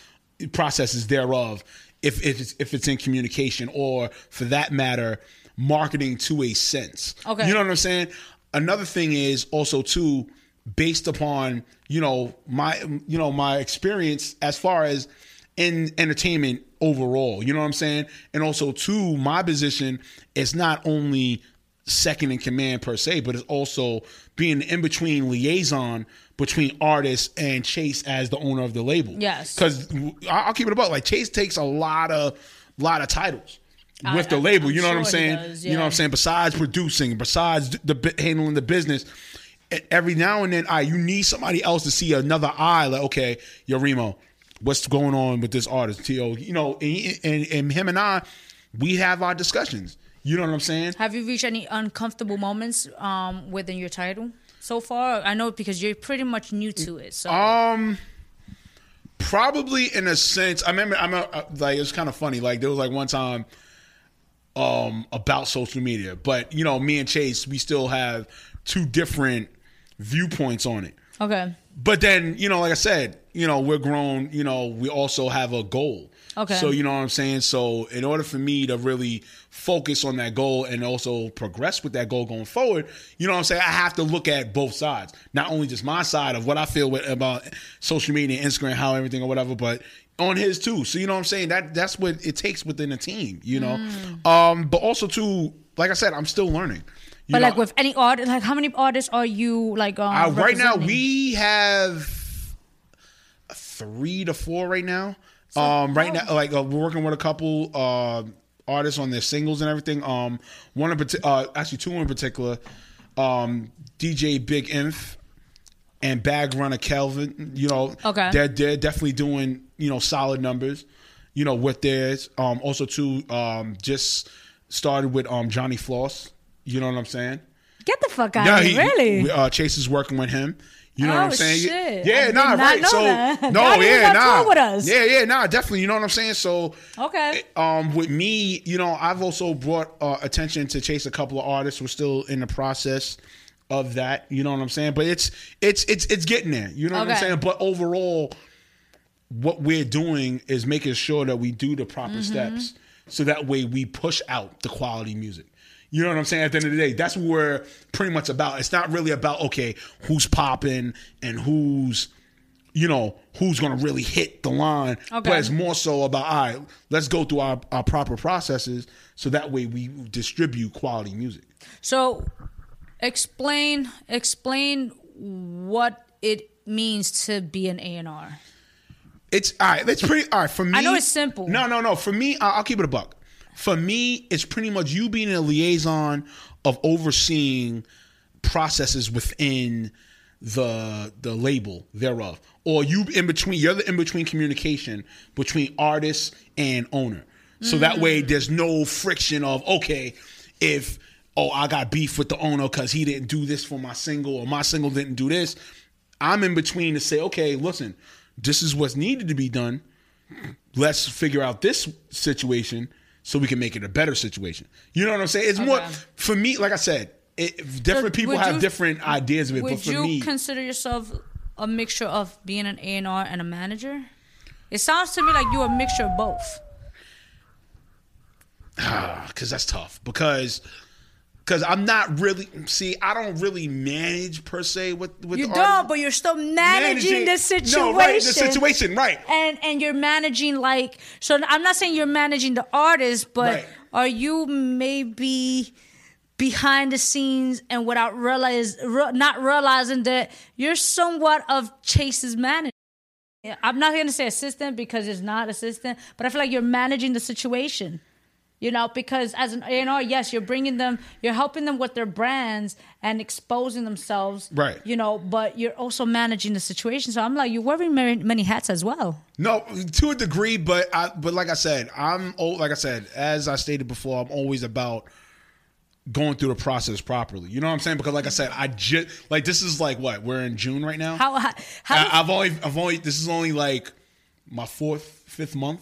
Speaker 4: processes thereof. If if it's, if it's in communication, or for that matter, marketing to a sense.
Speaker 1: Okay.
Speaker 4: You know what I'm saying? Another thing is also too based upon you know my you know my experience as far as in entertainment overall. You know what I'm saying? And also too, my position is not only second in command per se, but it's also being in between liaison between artists and Chase as the owner of the label.
Speaker 1: Yes.
Speaker 4: because I'll keep it about like Chase takes a lot of lot of titles.
Speaker 1: I-
Speaker 4: With the
Speaker 1: I-
Speaker 4: label,
Speaker 1: I'm
Speaker 4: you know what I'm saying?
Speaker 1: does,
Speaker 4: You know what. I'm saying? Besides producing, besides the handling the business, every now and then, I you need somebody else to see another eye. Like, okay, yo, Reemo, what's going on with this artist? To you know, and, and, and him and I, we have our discussions. You know what I'm saying?
Speaker 1: Have you reached any uncomfortable moments um, within your title so far? I know because you're pretty much new to it. So
Speaker 4: Um, probably in a sense. I remember. I'm a, like it was kind of funny. Like there was like one time, um, about social media, but you know, me and Chase, we still have two different viewpoints on it.
Speaker 1: okay,
Speaker 4: But then, you know, like I said, you know, we're grown, you know, we also have a goal.
Speaker 1: Okay.
Speaker 4: So, you know what I'm saying? So, in order for me to really focus on that goal and also progress with that goal going forward, you know what I'm saying? I have to look at both sides. Not only just my side of what I feel with, about social media, Instagram, how everything or whatever, but on his too. So, you know what I'm saying? That that's what it takes within a team, you know?
Speaker 1: Mm.
Speaker 4: Um, but also too, like I said, I'm still learning. You
Speaker 1: but
Speaker 4: know,
Speaker 1: like with any artist, like how many artists are you like? Um,
Speaker 4: uh, right now, we have three to four right now. Um, right now, like uh, we're working with a couple uh, artists on their singles and everything. Um, one in particular, uh, actually two in particular, um, DJ Big Inf and Bag Runner Kelvin. You know,
Speaker 1: Okay.
Speaker 4: they're they're definitely doing you know solid numbers. You know with theirs. Um, also too, um, just started with um Johnny Floss. You know what I'm saying?
Speaker 1: get the fuck out
Speaker 4: Yeah, he,
Speaker 1: really?
Speaker 4: we- uh, Chase is working with him. You know what I'm
Speaker 1: Oh,
Speaker 4: saying?
Speaker 1: shit.
Speaker 4: Yeah,
Speaker 1: I
Speaker 4: nah,
Speaker 1: not
Speaker 4: right. so
Speaker 1: that.
Speaker 4: no,
Speaker 1: Y'all
Speaker 4: yeah, nah.
Speaker 1: with us.
Speaker 4: Yeah, yeah, nah, definitely. You know what I'm saying? So
Speaker 1: Okay.
Speaker 4: um, with me, you know, I've also brought uh, attention to Chase a couple of artists. We're still in the process of that. You know what I'm saying? But it's it's it's it's getting there. You know what I'm saying? But overall, what we're doing is making sure that we do the proper
Speaker 1: Mm-hmm.
Speaker 4: steps so that way we push out the quality music. You know what I'm saying? At the end of the day, that's what we're pretty much about. It's not really about okay, who's popping and who's you know who's gonna really hit the line.
Speaker 1: Okay.
Speaker 4: But it's more so about all right, let's go through our, our proper processes so that way we distribute quality music.
Speaker 1: So, explain explain what it means to be an A and R.
Speaker 4: It's all right. It's pretty all right for me.
Speaker 1: I know it's simple.
Speaker 4: No, no, no. For me, I'll keep it a buck. For me, it's pretty much you being a liaison of overseeing processes within the the label thereof, or you in between. You're the in between communication between artist and owner. So that
Speaker 1: Mm.
Speaker 4: way, there's no friction of okay, if oh I got beef with the owner because he didn't do this for my single or my single didn't do this. I'm in between to say okay, listen, this is what's needed to be done let's figure out this situation so we can make it a better situation. You know what I'm saying? It's more for me. Like I said, it, different people have
Speaker 1: you-
Speaker 4: different ideas of it,
Speaker 1: Would
Speaker 4: but for
Speaker 1: you
Speaker 4: me,
Speaker 1: consider yourself a mixture of being an A and R and a manager? It sounds to me like you're a mixture of both.
Speaker 4: because that's tough. Because because I'm not really see. I don't really manage per se with with
Speaker 1: You
Speaker 4: the
Speaker 1: don't,
Speaker 4: artists.
Speaker 1: but you're still managing, the situation.
Speaker 4: No, right, the situation, right?
Speaker 1: And and you're managing like so. I'm not saying you're managing the artist, but
Speaker 4: Right.
Speaker 1: are you maybe behind the scenes and without realize re, not realizing that you're somewhat of Chase's manager? I'm not going to say assistant because it's not assistant, but I feel like you're managing the situation. You know, because as an A&R, yes, you're bringing them, you're helping them with their brands and exposing themselves.
Speaker 4: Right.
Speaker 1: You know, but you're also managing the situation. So I'm like, you're wearing many, many hats as well.
Speaker 4: No, to a degree, but I but like I said, I'm like I said, as I stated before, I'm always about going through the process properly. You know what I'm saying? Because like I said, I just like this is like what we're in June right now.
Speaker 1: How, how, how
Speaker 4: I, I've only I've only this is only like my fourth fifth month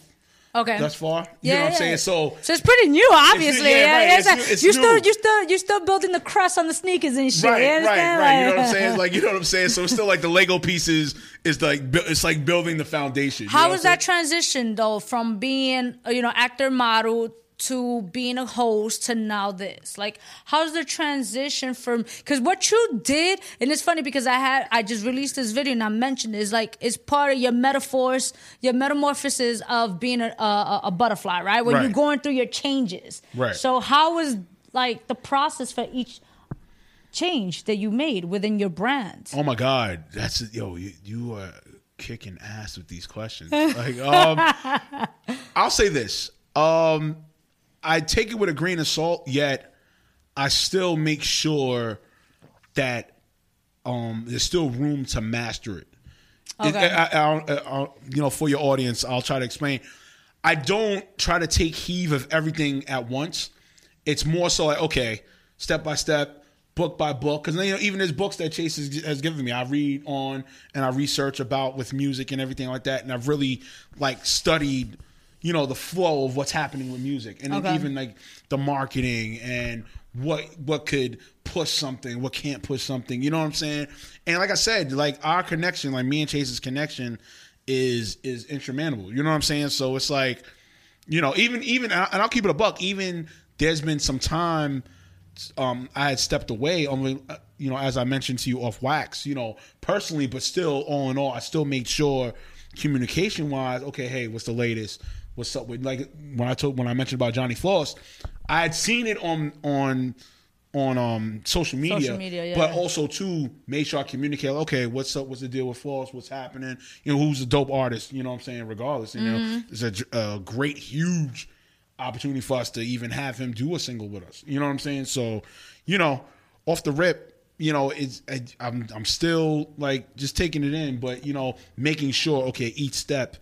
Speaker 1: okay.
Speaker 4: thus far. You know what I'm saying? So
Speaker 1: so it's pretty new, obviously.
Speaker 4: yeah, right, it's
Speaker 1: it's-
Speaker 4: new- it's
Speaker 1: you still,
Speaker 4: new.
Speaker 1: you still, you still building the crust on the sneakers and shit.
Speaker 4: Right,
Speaker 1: you
Speaker 4: right, right. You know what I'm saying? Like you know what I'm saying. So it's still like the Lego pieces is like it's like building the foundation.
Speaker 1: How was that transition though, from being you know actor model to being a host to now this? Like, how's the transition from? Because what you did, and it's funny because I had I just released this video and I mentioned it, is like it's part of your metaphors, your metamorphosis of being a a, a butterfly, right? When you're going through your changes.
Speaker 4: Right.
Speaker 1: So how was like the process for each change that you made within your brand?
Speaker 4: Oh my God, that's yo, you, you are kicking ass with these questions. Like, um, I'll say this: um, I take it with a grain of salt, yet I still make sure that um, there's still room to master it. It-
Speaker 1: Okay.
Speaker 4: I, I, I, I- you know, for your audience, I'll try to explain. I don't try to take heave of everything at once. It's more so like okay, step by step, book by book. Because you know, even there's books that Chase has, has given me. I read on and I research about with music and everything like that, and I've really like studied, you know, the flow of what's happening with music, and
Speaker 1: Okay.
Speaker 4: even like the marketing and what what could push something, what can't push something. You know what I'm saying? And like I said, like our connection, like me and Chase's connection, is is insurmountable. You know what I'm saying? So it's like, you know, even even and I'll keep it a buck. Even there's been some time um, I had stepped away only, you know, as I mentioned to you off wax, you know, personally, but still, all in all, I still made sure communication wise, okay, hey, what's the latest? What's up with like when I told when I mentioned about Johnny Floss, I had seen it on on on um social media,
Speaker 1: Social media, yeah.
Speaker 4: but also too made sure I communicate. Okay, what's up? What's the deal with Floss? What's happening? You know, who's a dope artist? You know, what I'm saying regardless, you
Speaker 1: Mm-hmm.
Speaker 4: know, it's a, a great, huge opportunity for us to even have him do a single with us. You know what I'm saying? So, you know, off the rip, you know, it's I, I'm I'm still like just taking it in, but you know, making sure okay, each step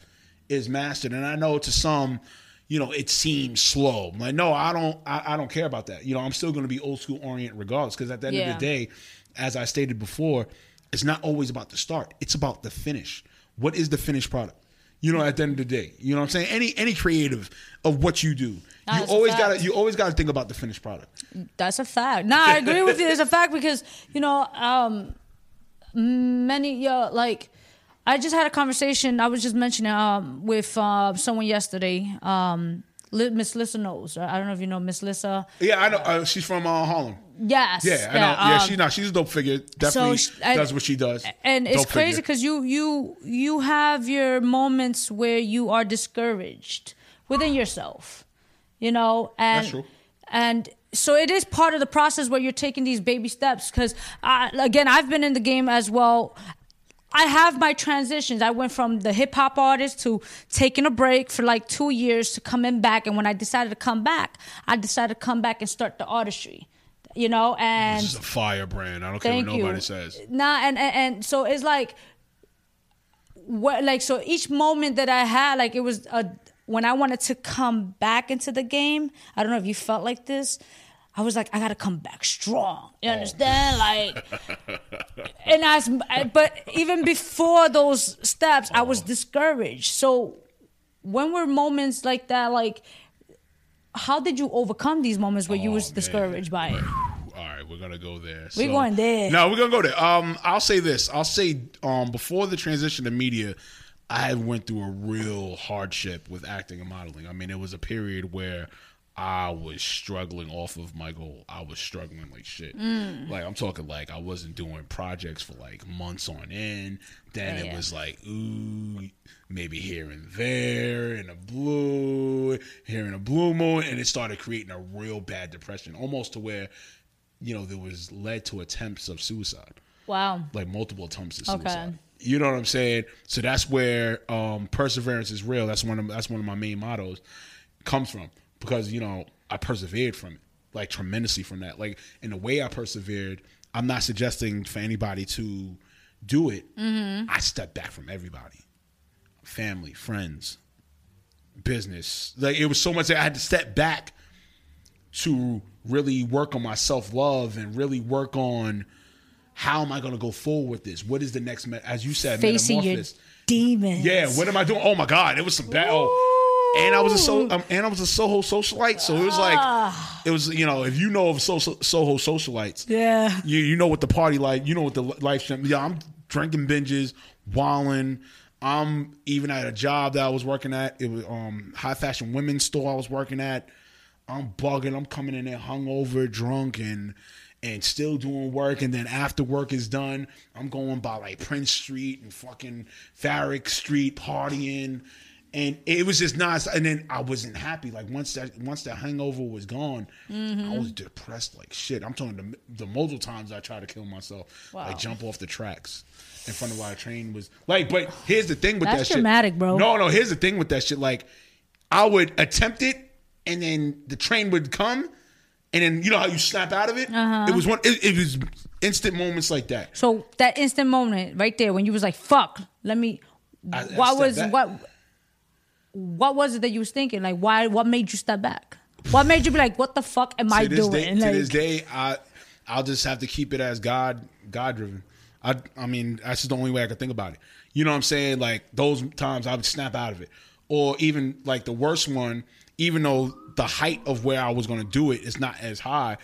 Speaker 4: is mastered. And I know to some, you know, it seems slow. I'm like, no, I don't I, I don't care about that. You know, I'm still going to be old school orient regardless because at the end
Speaker 1: Yeah.
Speaker 4: of the day, as I stated before, it's not always about the start. It's about the finish. What is the finished product? You know, at the end of the day, you know what I'm saying. Any any creative of what you do,
Speaker 1: Nah,
Speaker 4: you always got to you always got to think about the finished product.
Speaker 1: That's a fact. No, I agree with you. It's a fact because you know, um, many yo like. I just had a conversation. I was just mentioning um, with uh, someone yesterday. Um, Miss Lissa knows. I don't know if you know Miss Lissa.
Speaker 4: Yeah, I know. Uh, she's from uh, Harlem.
Speaker 1: Yes.
Speaker 4: Yeah, I know. Yeah,
Speaker 1: um,
Speaker 4: she's not. She's a dope figure. Definitely
Speaker 1: sh- I-
Speaker 4: does what she does.
Speaker 1: and it's crazy because you you you have your moments where you are discouraged within yourself you know and
Speaker 4: That's true.
Speaker 1: and so it is part of the process where you're taking these baby steps because again i've been in the game as well I have my transitions. I went from the hip hop artist to taking a break for like two years to coming back. And when I decided to come back, I decided to come back and start the artistry, you know. And
Speaker 4: This is a fire brand. I don't care what
Speaker 1: you.
Speaker 4: nobody says.
Speaker 1: Nah, and, and and so it's like, what like so each moment that I had, like it was a when I wanted to come back into the game. I don't know if you felt like this. I was like, I gotta come back strong. You understand? Like, and as but even before those steps, I was discouraged. So when were moments like that? Like, how did you overcome these moments where you
Speaker 4: Oh,
Speaker 1: was
Speaker 4: man.
Speaker 1: discouraged by it?
Speaker 4: All right, we're gonna go there.
Speaker 1: we're going there.
Speaker 4: No, we're gonna go there. Um, I'll say this. I'll say um, before the transition to media, I went through a real hardship with acting and modeling. I mean, it was a period where I was struggling off of my goal. I was struggling like shit.
Speaker 1: Mm.
Speaker 4: Like I'm talking like I wasn't doing projects for like months on end. Then
Speaker 1: Yeah,
Speaker 4: it
Speaker 1: yeah.
Speaker 4: was like ooh, maybe here and there in a blue, here in a blue moon, and it started creating a real bad depression, almost to where you know there was led to attempts of suicide
Speaker 1: Wow.
Speaker 4: like multiple attempts at
Speaker 1: Okay.
Speaker 4: suicide. You know what I'm saying? So that's where um, perseverance is real. That's one of that's one of my main mottos comes from because you know I persevered from it like tremendously from that. Like in the way I persevered, I'm not suggesting for anybody to do it. Mm-hmm. I stepped back from everybody, family, friends, business. Like it was so much that I had to step back to really work on my self love and really work on how am I going to go forward with this? What is the next, me- as you said,
Speaker 1: Facing your
Speaker 4: metamorphosis?
Speaker 1: demons.
Speaker 4: Yeah, what am I doing? Oh my God, it was some bad. Oh, and I was a so um, and I was a Soho socialite, so it was like it was you know if you know of so, Soho socialites,
Speaker 1: Yeah.
Speaker 4: you you know what the party like, you know what the life. Yeah, I'm drinking binges, walling. I'm even at a job that I was working at. It was um high fashion women's store I was working at. I'm bugging. I'm coming in there hungover, drunk, and and still doing work. And then after work is done, I'm going by like Prince Street and fucking Varick Street partying. And it was just nice. And then I wasn't happy. Like once that once that hangover was gone, I was depressed like shit. I'm talking the, the multiple times I tried to kill myself,
Speaker 1: Wow.
Speaker 4: like jump off the tracks in front of why a train was like. But here's the thing with
Speaker 1: That's
Speaker 4: that
Speaker 1: dramatic,
Speaker 4: shit,
Speaker 1: bro.
Speaker 4: No, no. Here's the thing with that shit. Like I would attempt it, and then the train would come, and then you know how you snap out of it.
Speaker 1: Uh-huh.
Speaker 4: It was one. It, it was instant moments like that.
Speaker 1: So that instant moment right there when you was like, "Fuck," let me.
Speaker 4: I- I
Speaker 1: what was
Speaker 4: back.
Speaker 1: what? What was it that you was thinking? Like, why? What made you step back? What made you be like, "What the fuck am I doing?"
Speaker 4: day,
Speaker 1: like,
Speaker 4: to this day, I I'll just have to keep it as God God driven. I I mean that's just the only way I could think about it. You know what I'm saying? Like those times I would snap out of it, or even like the worst one. Even though the height of where I was going to do it is not as high,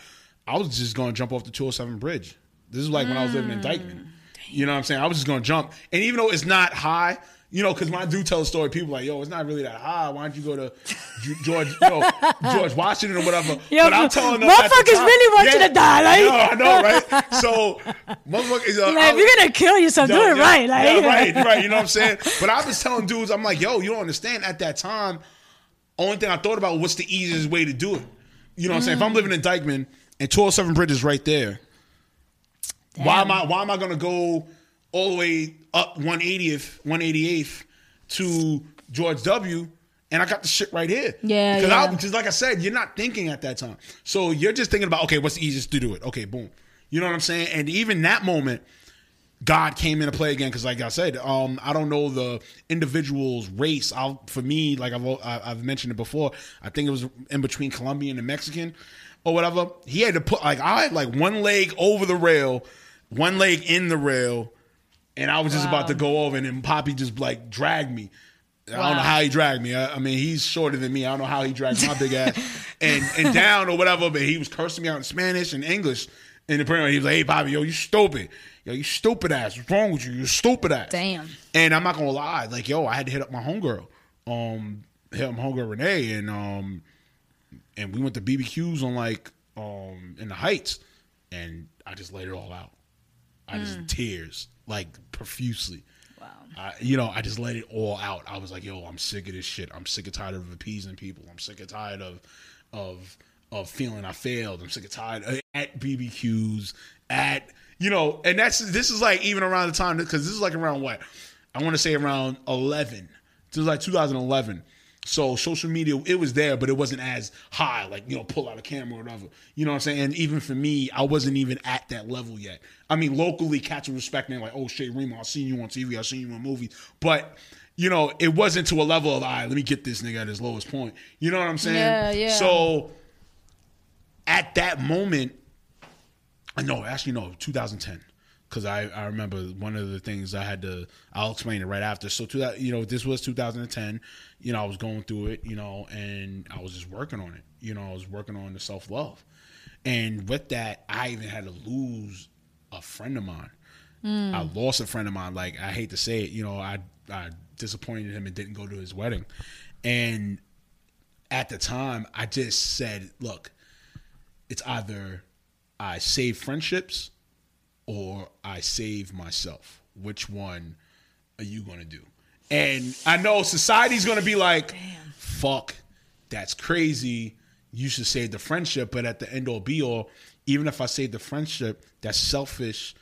Speaker 4: I was just going to jump off the 207 bridge. This is like when I was living in Dyckman. Mm. You know what I'm saying? I was just going to jump, and even though it's not high. You know, because when I do tell a story, people are like, "Yo, it's not really that high. Why don't you go to George, you know, George Washington or whatever?"
Speaker 1: Yo,
Speaker 4: but I'm telling them at the
Speaker 1: motherfuckers
Speaker 4: time-
Speaker 1: really want you to die, like-
Speaker 4: no, I know, right? So, motherfuckers, uh,
Speaker 1: like, if you're gonna kill yourself, do it
Speaker 4: yeah,
Speaker 1: right. Like,
Speaker 4: yeah, right, right. You know what I'm saying? But I was telling dudes, I'm like, yo, you don't understand. At that time, only thing I thought about was what's the easiest way to do it. You know what I'm saying? If I'm living in Dyckman and 207 Bridge is right there, why am I why am I gonna go all the way up 180th, 188th to George W. And I got the shit right here.
Speaker 1: Yeah,
Speaker 4: because
Speaker 1: yeah.
Speaker 4: I, because like I said, you're not thinking at that time, so you're just thinking about okay, what's the easiest to do it? Okay, boom. You know what I'm saying? And even that moment, God came into play again because, like I said, um, I don't know the individual's race. I'll, for me, like I've I- I've mentioned it before, I think it was in between Colombian and Mexican or whatever. He had to put like I had like one leg over the rail, one leg in the rail, and I was just about to go over, and then Poppy just like dragged me. I don't know how he dragged me. I, I mean, he's shorter than me. I don't know how he dragged my big ass and and down or whatever. But he was cursing me out in Spanish and English. And apparently he was like, "Hey, Bobby, yo, you stupid, yo, you stupid ass. What's wrong with you? You stupid ass."
Speaker 1: Damn.
Speaker 4: And I'm not gonna lie, like, yo, I had to hit up my homegirl, um, hit up my homegirl Renee, and um, and we went to BBQs on like um in the Heights, and I just laid it all out. I just tears like profusely.
Speaker 1: Wow.
Speaker 4: I, you know, I just let it all out. I was like, "Yo, I'm sick of this shit. I'm sick and tired of appeasing people. I'm sick and tired of, of, of feeling I failed. I'm sick and tired of, at BBQs, at you know." And that's this is like even around the time because this is like around what I want to say around 11. This is like 2011. So social media, it was there, but it wasn't as high. Like you know, pull out a camera or whatever. You know what I'm saying? And even for me, I wasn't even at that level yet. I mean, locally, cats were respecting like, "Oh, Shay Reemo, I seen you on TV, I seen you in movies," but you know, it wasn't to a level of, "All right, let me get this nigga at his lowest point." You know what I'm saying?
Speaker 1: Yeah, yeah.
Speaker 4: So at that moment, I know, actually, no, 2010. Because I, I remember one of the things I had to, I'll explain it right after. So, to that, you know, this was 2010. You know, I was going through it, you know, and I was just working on it. You know, I was working on the self love. And with that, I even had to lose a friend of mine. Hmm. I lost a friend of mine. Like, I hate to say it, you know, I, I disappointed him and didn't go to his wedding. And at the time, I just said, look, it's either I save friendships or I save myself. Which one are you going to do? And I know society's going to be like, fuck, that's crazy. You should save the friendship. But at the end all be all, even if I save the friendship, that's selfish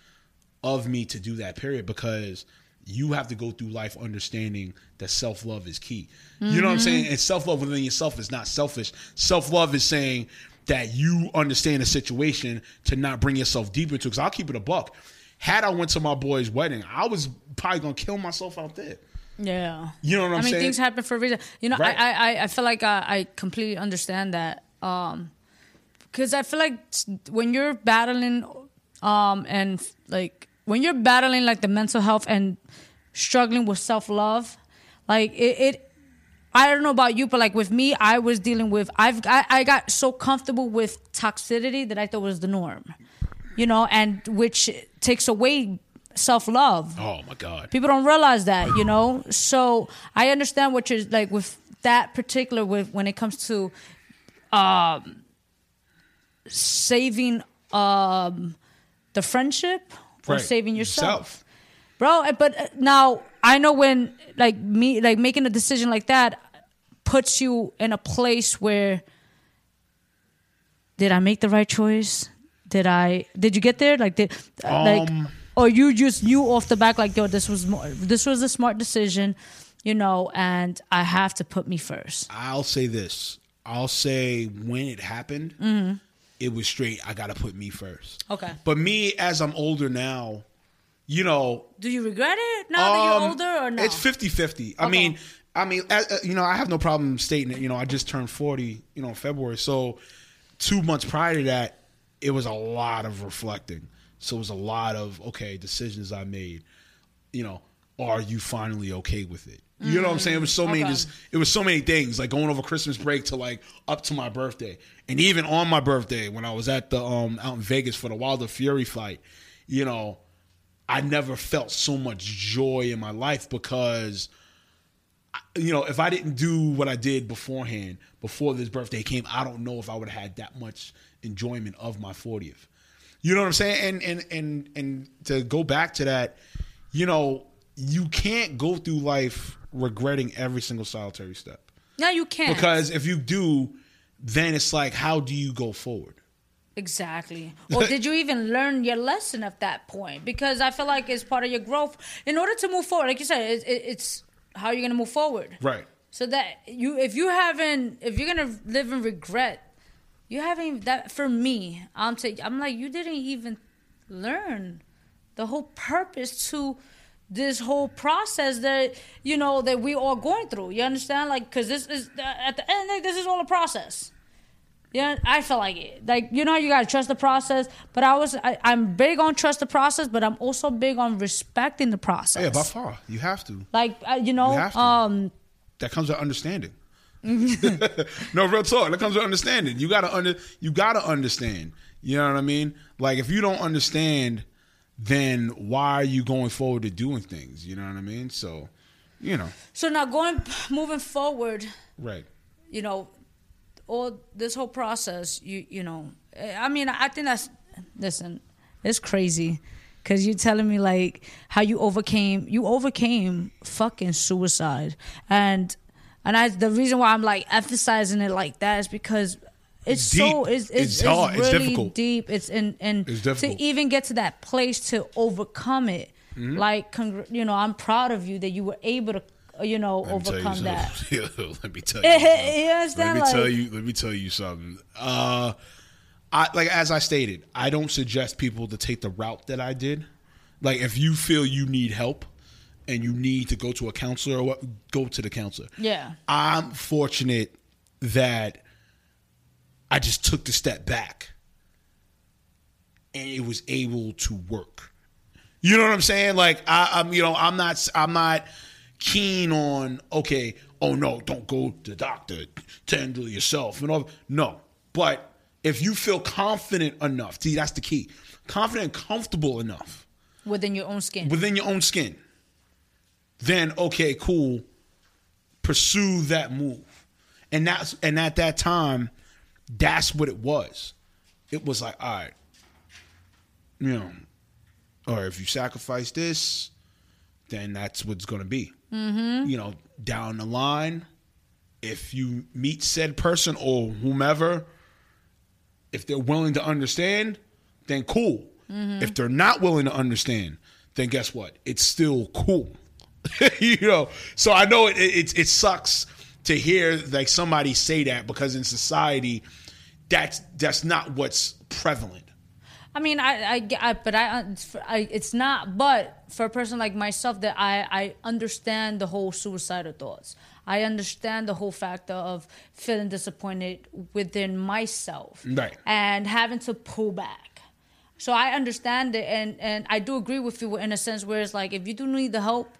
Speaker 4: of me to do that, period, because you have to go through life understanding that self love is key. You know what I'm mm-hmm. saying? And self love within yourself is not selfish. Self love is saying that you understand the situation to not bring yourself deep into. Because I'll keep it a buck. Had I went to my boy's wedding, I was probably gonna kill myself out there.
Speaker 1: Yeah.
Speaker 4: You know what I'm
Speaker 1: I mean,
Speaker 4: saying?
Speaker 1: things happen for a reason. You know,
Speaker 4: Right.
Speaker 1: I, I, I feel like I, I completely understand that. Um, because I feel like when you're battling, um, and like when you're battling like the mental health and struggling with self love, like it, it, I don't know about you, but like with me, I was dealing with I've I, I got so comfortable with toxicity that I thought was the norm, you know, and which takes away self love.
Speaker 4: oh my god.
Speaker 1: People don't realize that, you know. So I understand what you're like with that particular with when it comes to um saving um the friendship or
Speaker 4: Right.
Speaker 1: saving yourself.
Speaker 4: Self.
Speaker 1: Bro, uh, but uh, now I know when like me like making a decision like that puts you in a place where did I make the right choice? Did I did you get there? Like did uh, like
Speaker 4: Um,
Speaker 1: or you just knew off the back like yo this was more this was a smart decision, you know, and I have to put me first.
Speaker 4: I'll say this. I'll say when it happened,
Speaker 1: Mm-hmm.
Speaker 4: it was straight. I got to put me first.
Speaker 1: Okay.
Speaker 4: But me, as I'm older now, you know,
Speaker 1: Do you regret it now that
Speaker 4: um,
Speaker 1: you're older or not?
Speaker 4: It's 50-50. I
Speaker 1: Okay.
Speaker 4: mean, I mean, you know, I have no problem stating it. You know, I just turned 40, you know, in February. So two months prior to that, it was a lot of reflecting. So it was a lot of, okay, decisions I made, you know, are you finally okay with it? You know what I'm saying? It was so many
Speaker 1: Okay.
Speaker 4: just it was so many things, like going over Christmas break to like up to my birthday. And even on my birthday, when I was at the um out in Vegas for the Wilder Fury fight, you know, I never felt so much joy in my life because you know, if I didn't do what I did beforehand, before this birthday came, I don't know if I would have had that much enjoyment of my 40th. You know what I'm saying? And and and and to go back to that, you know, you can't go through life regretting every single solitary step.
Speaker 1: no, you can't.
Speaker 4: Because if you do, then it's like how do you go forward?
Speaker 1: Exactly. Or did you even learn your lesson at that point? Because I feel like it's part of your growth. In order to move forward, like you said, it, it, it's how you're gonna move forward.
Speaker 4: Right.
Speaker 1: So that you, if you haven't, if you're gonna live in regret, you haven't. That for me, I'm saying, I'm like, you didn't even learn the whole purpose to this whole process that you know that we all going through. You understand? Like, because this is at the end, like, this is all a process. Yeah, I feel like it. Like you know, you gotta trust the process. But I was, I, I'm big on trust the process, but I'm also big on respecting the process.
Speaker 4: Yeah, by far. You have to.
Speaker 1: Like uh, you know,
Speaker 4: You
Speaker 1: um,
Speaker 4: that comes with understanding. no real talk. That comes with understanding. You gotta under you gotta understand. You know what I mean? Like if you don't understand, then why are you going forward to doing things? You know what I mean? So, you know,
Speaker 1: so now going, moving forward,
Speaker 4: right.
Speaker 1: you know, all this whole process, you you know, I mean, I think that's listen, it's crazy. Cause you're telling me like how you overcame, you overcame fucking suicide, and and I the reason why I'm like emphasizing it like that is because it's,
Speaker 4: It's
Speaker 1: so it's it's,
Speaker 4: It's
Speaker 1: it's
Speaker 4: hard. It's
Speaker 1: really
Speaker 4: difficult.
Speaker 1: deep. It's and and
Speaker 4: It's
Speaker 1: to even get to that place to overcome it,
Speaker 4: Mm-hmm.
Speaker 1: like congr- you know, I'm proud of you that you were able to you know
Speaker 4: Let me tell you
Speaker 1: overcome that.
Speaker 4: something. let me tell
Speaker 1: You.
Speaker 4: Let me tell you. Let me tell you something. Uh, I like as I stated, I don't suggest people to take the route that I did. Like if you feel you need help and you need to go to a counselor or what, go to the counselor.
Speaker 1: Yeah.
Speaker 4: I'm fortunate that I just took the step back and it was able to work. You know what I'm saying? Like I, I'm, you know, I'm not, I'm not keen on. Okay, oh no, don't go to the doctor. Handle yourself and all. No, but if you feel confident enough, see, that's the key. Confident, and comfortable enough
Speaker 1: within your own skin.
Speaker 4: within your own skin, then okay, cool. Pursue that move. And that's and at that time, that's what it was. It was like, all right, you know, or if you sacrifice this, then that's what's going to be. Mm-hmm. You know, down the line, if you meet said person or whomever, if they're willing to understand, then cool. If they're not willing to understand, then guess what? It's still cool. you know, so I know it, it it sucks to hear like somebody say that because in society, that's that's not what's prevalent.
Speaker 1: I mean, I, I, I but I, I, it's not. But for a person like myself, that I, I understand the whole suicidal thoughts. I understand the whole factor of feeling disappointed within myself,
Speaker 4: Right.
Speaker 1: and having to pull back. So I understand it, and and I do agree with you in a sense where it's like if you do need the help,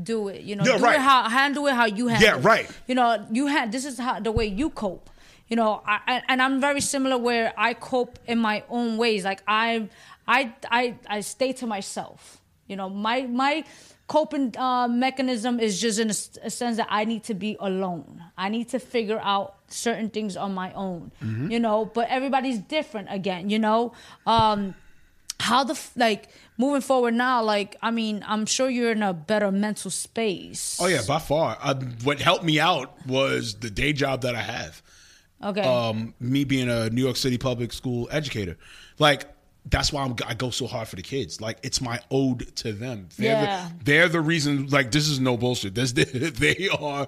Speaker 1: do it. You know,
Speaker 4: Yeah,
Speaker 1: do
Speaker 4: right.
Speaker 1: it how handle it how you handle.
Speaker 4: Yeah,
Speaker 1: it.
Speaker 4: right.
Speaker 1: You know, you had this is how the way you cope. You know, I, I- and I'm very similar where I cope in my own ways. Like I, I, I, I stay to myself. You know, my my coping uh, mechanism is just in a sense that I need to be alone. I need to figure out certain things on my own.
Speaker 4: Mm-hmm.
Speaker 1: You know, but everybody's different. Again, you know. Um, how the like moving forward now like i mean i'm sure you're in a better mental space
Speaker 4: Oh yeah, by far. Uh, what helped me out was the day job that I have.
Speaker 1: Okay
Speaker 4: um, me being a New York City public school educator. Like that's why I'm, I go so hard for the kids. Like it's my ode to them. They're,
Speaker 1: Yeah.
Speaker 4: the, they're the reason. Like this is no bullshit. This, they are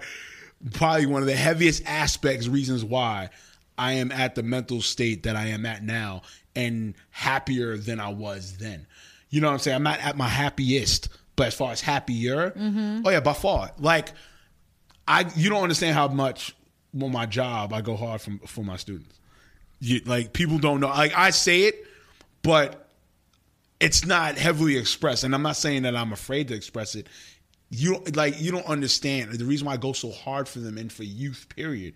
Speaker 4: probably one of the heaviest aspects, reasons why I am at the mental state that I am at now, and happier than I was then. You know what I'm saying? I'm not at my happiest, but as far as happier, oh yeah, by far. Like I you don't understand how much on my job I go hard for for my students. You, like people don't know. Like I say it, but it's not heavily expressed. And I'm not saying that I'm afraid to express it. You like you don't understand the reason why I go so hard for them and for youth period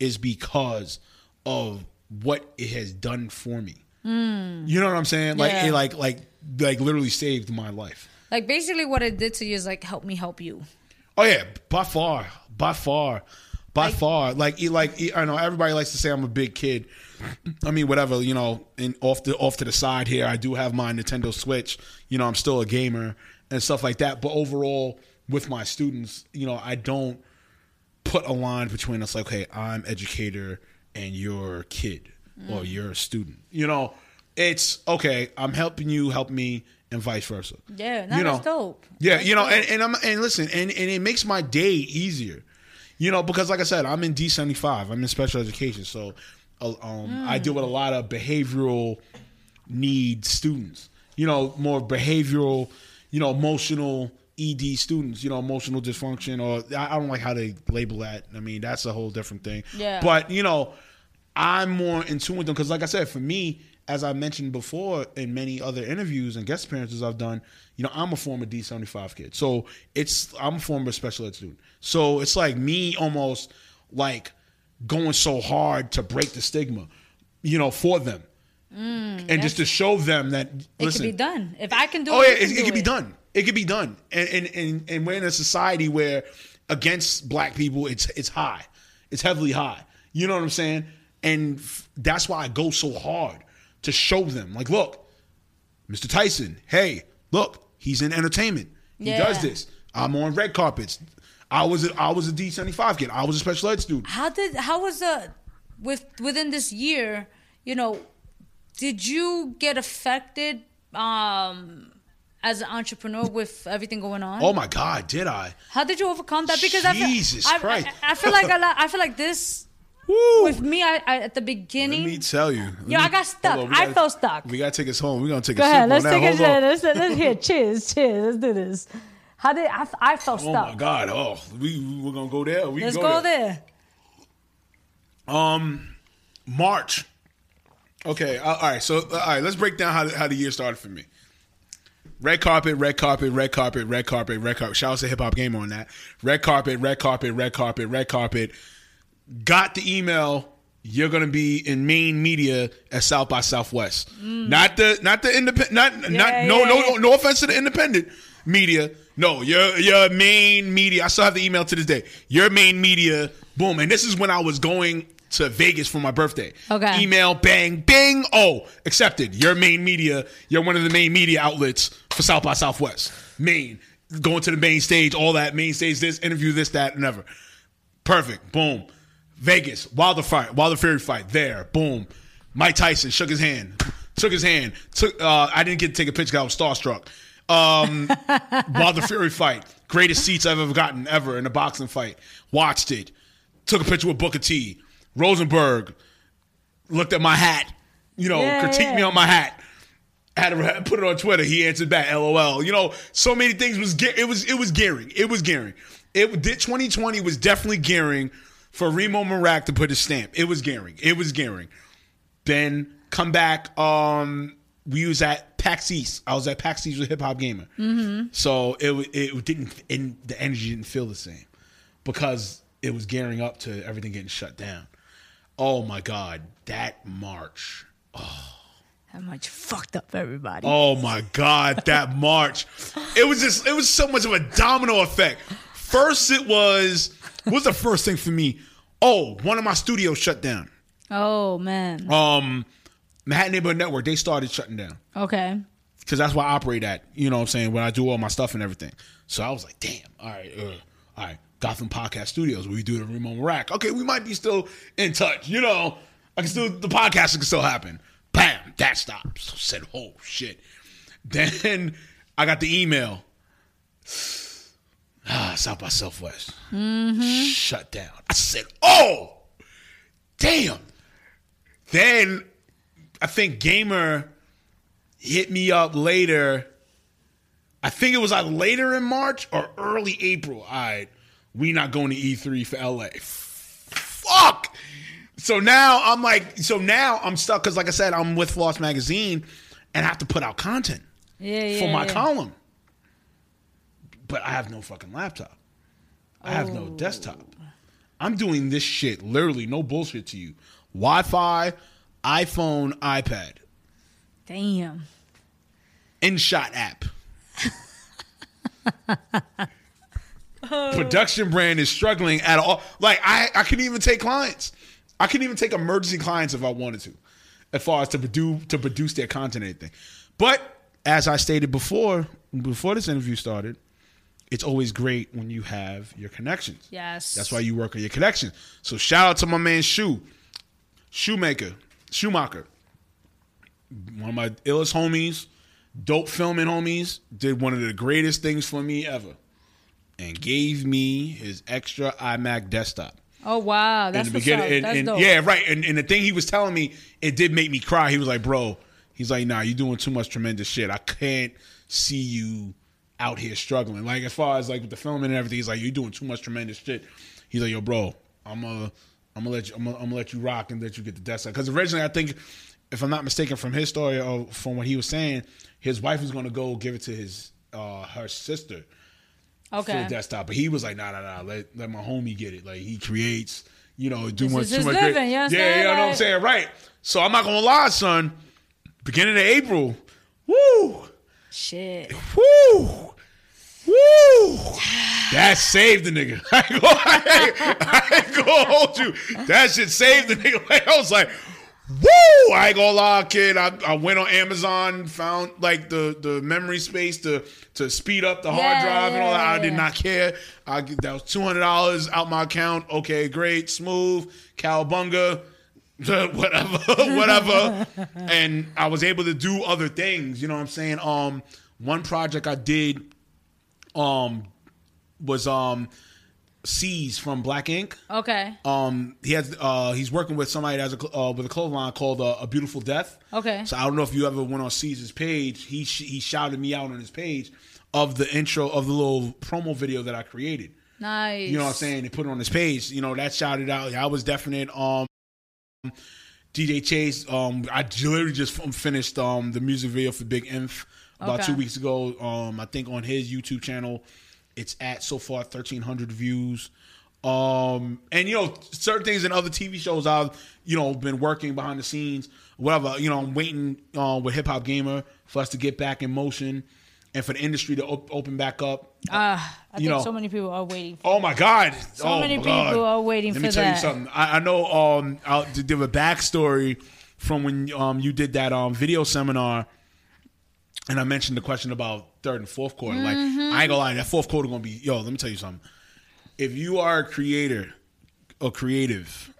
Speaker 4: is because of what it has done for me. Hmm. You know what I'm saying? Like
Speaker 1: Yeah.
Speaker 4: it like like like literally saved my life.
Speaker 1: Like basically, what it did to you is like help me help you.
Speaker 4: Oh yeah, by far, by far, by far. Like, like I know everybody likes to say I'm a big kid. I mean, whatever you know. And off the off to the side here, I do have my Nintendo Switch. You know, I'm still a gamer and stuff like that. But overall, with my students, you know, I don't put a line between us. Like, okay, I'm educator and you're a kid or mm. you're a student. You know, it's okay. I'm helping you, help me, and vice versa.
Speaker 1: Yeah, no,
Speaker 4: you know,
Speaker 1: dope.
Speaker 4: yeah,
Speaker 1: That's
Speaker 4: you know,
Speaker 1: dope.
Speaker 4: and, and I'm and listen, and, and it makes my day easier. You know, because like I said, I'm in D seventy five. I'm in special education, so um, I deal with a lot of behavioral need students. You know, more behavioral, you know, emotional ED students. You know, emotional dysfunction, or I I don't like how they label that. I mean, that's a whole different thing.
Speaker 1: Yeah.
Speaker 4: But you know, I'm more in tune with them because, like I said, for me, as I mentioned before in many other interviews and guest appearances I've done, you know, I'm a former D75 kid, so it's I'm a former special ed student. So it's like me almost like going so hard to break the stigma, you know, for them, mm, and just to show them that
Speaker 1: it
Speaker 4: listen,
Speaker 1: can be done. If I can do
Speaker 4: Oh
Speaker 1: it,
Speaker 4: yeah, it,
Speaker 1: can
Speaker 4: it can be done. It can be done, and and and and we're in a society where against black people, it's it's high, it's heavily high. You know what I'm saying? And f- that's why I go so hard to show them, like, look, Mr. Tyson, hey, look, he's in entertainment. He
Speaker 1: Yeah.
Speaker 4: does this. I'm on red carpets. I was a, I was a D75 kid. I was a special ed student.
Speaker 1: How did how was the with within this year? You know, did you get affected um as an entrepreneur with everything going on?
Speaker 4: Oh my God, did I?
Speaker 1: How did you overcome that? Because I
Speaker 4: Jesus
Speaker 1: feel,
Speaker 4: Christ.
Speaker 1: I, I feel like a lot, I feel like this
Speaker 4: Woo!
Speaker 1: with me. I, I at the beginning.
Speaker 4: Let me tell you.
Speaker 1: Yo, I got stuck.
Speaker 4: On,
Speaker 1: I
Speaker 4: gotta-
Speaker 1: felt stuck.
Speaker 4: We gotta take us home. We're gonna take
Speaker 1: Go
Speaker 4: a sip
Speaker 1: ahead. Let's take a shot. Let's, let's here. Cheers. Cheers. Let's do this. How did I? I felt
Speaker 4: Oh
Speaker 1: stuck.
Speaker 4: Oh my God! Oh, we we're gonna go there. We
Speaker 1: Let's go,
Speaker 4: go,
Speaker 1: there.
Speaker 4: Um, March. Okay. uh, All right. So uh, all right. Let's break down how the, how the year started for me. Red carpet, red carpet, red carpet, red carpet, red carpet. Shout out to Hip Hop Game on that. Red carpet, red carpet, red carpet, red carpet. Got the email. You're gonna be in main media at South by Southwest. Not the not the independent. Not not
Speaker 1: Mm. Yeah,
Speaker 4: no
Speaker 1: yeah,
Speaker 4: no
Speaker 1: yeah.
Speaker 4: no no offense to the independent, media. No, your your main media. I still have the email to this day. Your main media. Boom. And this is when I was going to Vegas for my birthday.
Speaker 1: Okay.
Speaker 4: Email, bang, bing. Oh, accepted. Your main media. You're one of the main media outlets for South by Southwest. Main. Going to the main stage, all that main stage, this interview, this, that, and ever. Perfect. Boom. Vegas. Wilder fight. Wilder Fury fight. There. Boom. Mike Tyson shook his hand. Took his hand. Took. Uh, I didn't get to take a picture. I was starstruck. Um, Wilder Fury fight. Greatest seats I've ever gotten ever in a boxing fight. Watched it. Took a picture with Booker T. Rosenberg. Looked at my hat. You know,
Speaker 1: Yeah,
Speaker 4: critiqued me on my hat. Had to put it on Twitter. He answered back, "LOL." You know, so many things was it was it was gearing. It was gearing. It did 2020 was definitely gearing for Reemo Meerak to put his stamp. It was gearing. It was gearing. Then come back. Um, we was at PAX East. I was at PAX East with Hip Hop Gamer. Mm-hmm. So it it didn't and the energy didn't feel the same because it was gearing up to everything getting shut down. Oh my God, that march.
Speaker 1: That much fucked up everybody.
Speaker 4: Oh my God, that march. It was just it was so much of a domino effect. First it was what was the first thing for me? Oh, one of my studios shut down.
Speaker 1: Oh man.
Speaker 4: Um Manhattan Neighborhood Network, they started shutting down.
Speaker 1: Okay.
Speaker 4: Because that's where I operate at. You know what I'm saying? When I do all my stuff and everything. So I was like, damn, all right, uh, all right. Gotham Podcast Studios, we do the Ramon Rack. Okay, we might be still in touch. You know, I can still the podcast can still happen. Bam, that stops. So I said, oh shit. Then I got the email. Ah, South by Southwest. Shut down. I said, oh, damn. Then I think Gamer hit me up later. I think it was like later in March or early April. All right, we not going to E3 for LA. Fuck. So now I'm like, so now I'm stuck because, like I said, I'm with Floss Magazine and I have to put out content
Speaker 1: Yeah, yeah.
Speaker 4: for my
Speaker 1: yeah.
Speaker 4: column. But I have no fucking laptop. I have
Speaker 1: Oh.
Speaker 4: no desktop. I'm doing this shit literally, no bullshit to you. Wi Fi, iPhone, iPad,
Speaker 1: Damn.
Speaker 4: InShot app. Production brand is struggling at all. Like I, I couldn't even take clients. I couldn't even take emergency clients if I wanted to, as far as to produce to produce their content or anything. But as I stated before, before this interview started, it's always great when you have your connections.
Speaker 1: Yes.
Speaker 4: That's why you work on your connections. So shout out to my man Shoe, Shoemaker, Schumacher, one of my illest homies, dope filming homies, did one of the greatest things for me ever, and gave me his extra iMac desktop.
Speaker 1: Oh wow, that's
Speaker 4: in the beginning, and,
Speaker 1: That's
Speaker 4: and-
Speaker 1: dope.
Speaker 4: yeah, right. And, and the thing he was telling me, it did make me cry. He was like, "Bro," he's like, "Nah, you're doing too much tremendous shit. I can't see you out here struggling. Like as far as like with the filming and everything, he's like, you're doing too much tremendous shit. He's like, yo, bro, I'm gonna, I'm gonna let you, I'm gonna, I'm gonna let you rock and let you get the desktop. Because originally, I think, if I'm not mistaken, from his story or from what he was saying, his wife was gonna go give it to his, uh, her sister for
Speaker 1: Okay.
Speaker 4: the desktop. But he was like, nah, nah, nah, let, let my homie get it. Like he creates, you know, do much too much.
Speaker 1: living, you
Speaker 4: yeah, yeah, you know what I'm saying, right? So I'm not gonna lie, son. Beginning of April, woo,
Speaker 1: Shit.
Speaker 4: woo, woo. That saved the nigga. I ain't gonna, I ain't, gonna hold you. That shit saved the nigga. I was like, woo! I ain't gonna lie, kid. I, I went on Amazon, found like the, the memory space to to speed up the hard
Speaker 1: Yeah,
Speaker 4: drive and all that. I
Speaker 1: yeah,
Speaker 4: did not care. I that was two hundred dollars out my account. Okay, great, smooth, cowabunga. whatever, whatever. and I was able to do other things. You know what I'm saying? Um, one project I did, um, was um, C's from Black Ink.
Speaker 1: Okay.
Speaker 4: Um, he has uh, he's working with somebody that has a uh, with a clothing line called uh, A Beautiful Death.
Speaker 1: Okay.
Speaker 4: So I don't know if you ever went on C's page. He sh- he shouted me out on his page of the intro of the little promo video that I created.
Speaker 1: Nice.
Speaker 4: You know what I'm saying? They put it on his page. You know, that shouted out. I was definite. Um, DJ Chase. Um, I literally just finished um the music video for Big Imp about
Speaker 1: Okay.
Speaker 4: two weeks ago. Um, I think on his YouTube channel, it's at so far 1,300 views. Um, and you know, certain things in other TV shows I've you know been working behind the scenes, whatever. You know, I'm waiting uh, with Hip Hop Gamer for us to get back in motion. and for the industry to op- open back up.
Speaker 1: I
Speaker 4: You
Speaker 1: think
Speaker 4: know-
Speaker 1: so many people are waiting.
Speaker 4: For Oh my God!
Speaker 1: So
Speaker 4: oh
Speaker 1: many people are waiting
Speaker 4: Let
Speaker 1: for
Speaker 4: me tell
Speaker 1: that.
Speaker 4: you something. I, I know. Um, I'll give a backstory from when um you did that um video seminar, and I mentioned the question about third and fourth quarter. Like
Speaker 1: Mm-hmm.
Speaker 4: I ain't gonna lie, that fourth quarter gonna be yo. Let me tell you something. If you are a creator or creative,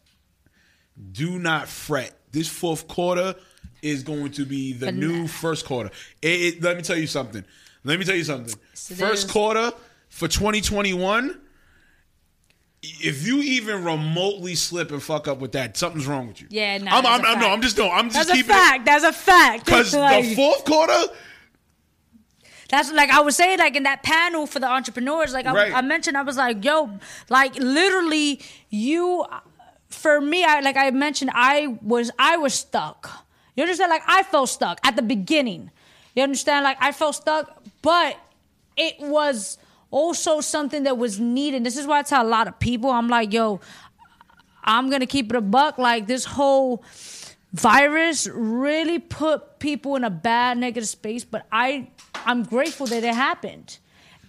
Speaker 4: do not fret. This fourth quarter is going to be the
Speaker 1: But
Speaker 4: new
Speaker 1: nah.
Speaker 4: first quarter. It, it- let me tell you something. Let me tell you something.
Speaker 1: It
Speaker 4: first quarter for 2021 if you even remotely slip and fuck up with that, something's wrong with you.
Speaker 1: Yeah, nah,
Speaker 4: I'm,
Speaker 1: that's
Speaker 4: I'm,
Speaker 1: a
Speaker 4: I'm no. I'm just no, I'm just
Speaker 1: That's a
Speaker 4: keeping
Speaker 1: fact. That's a fact.
Speaker 4: because
Speaker 1: Like,
Speaker 4: the fourth quarter,
Speaker 1: That's like I was saying, like in that panel for the entrepreneurs, like I,
Speaker 4: Right.
Speaker 1: I mentioned, I was like, yo, like literally, you, for me, I like I mentioned, I was I was stuck. You understand? Like I felt stuck at the beginning. You understand? Like I felt stuck, but it was also something that was needed. This is why I tell a lot of people, I'm like, yo, I'm gonna keep it a buck. Like this whole virus really put people in a bad negative space, but I I'm grateful that it happened.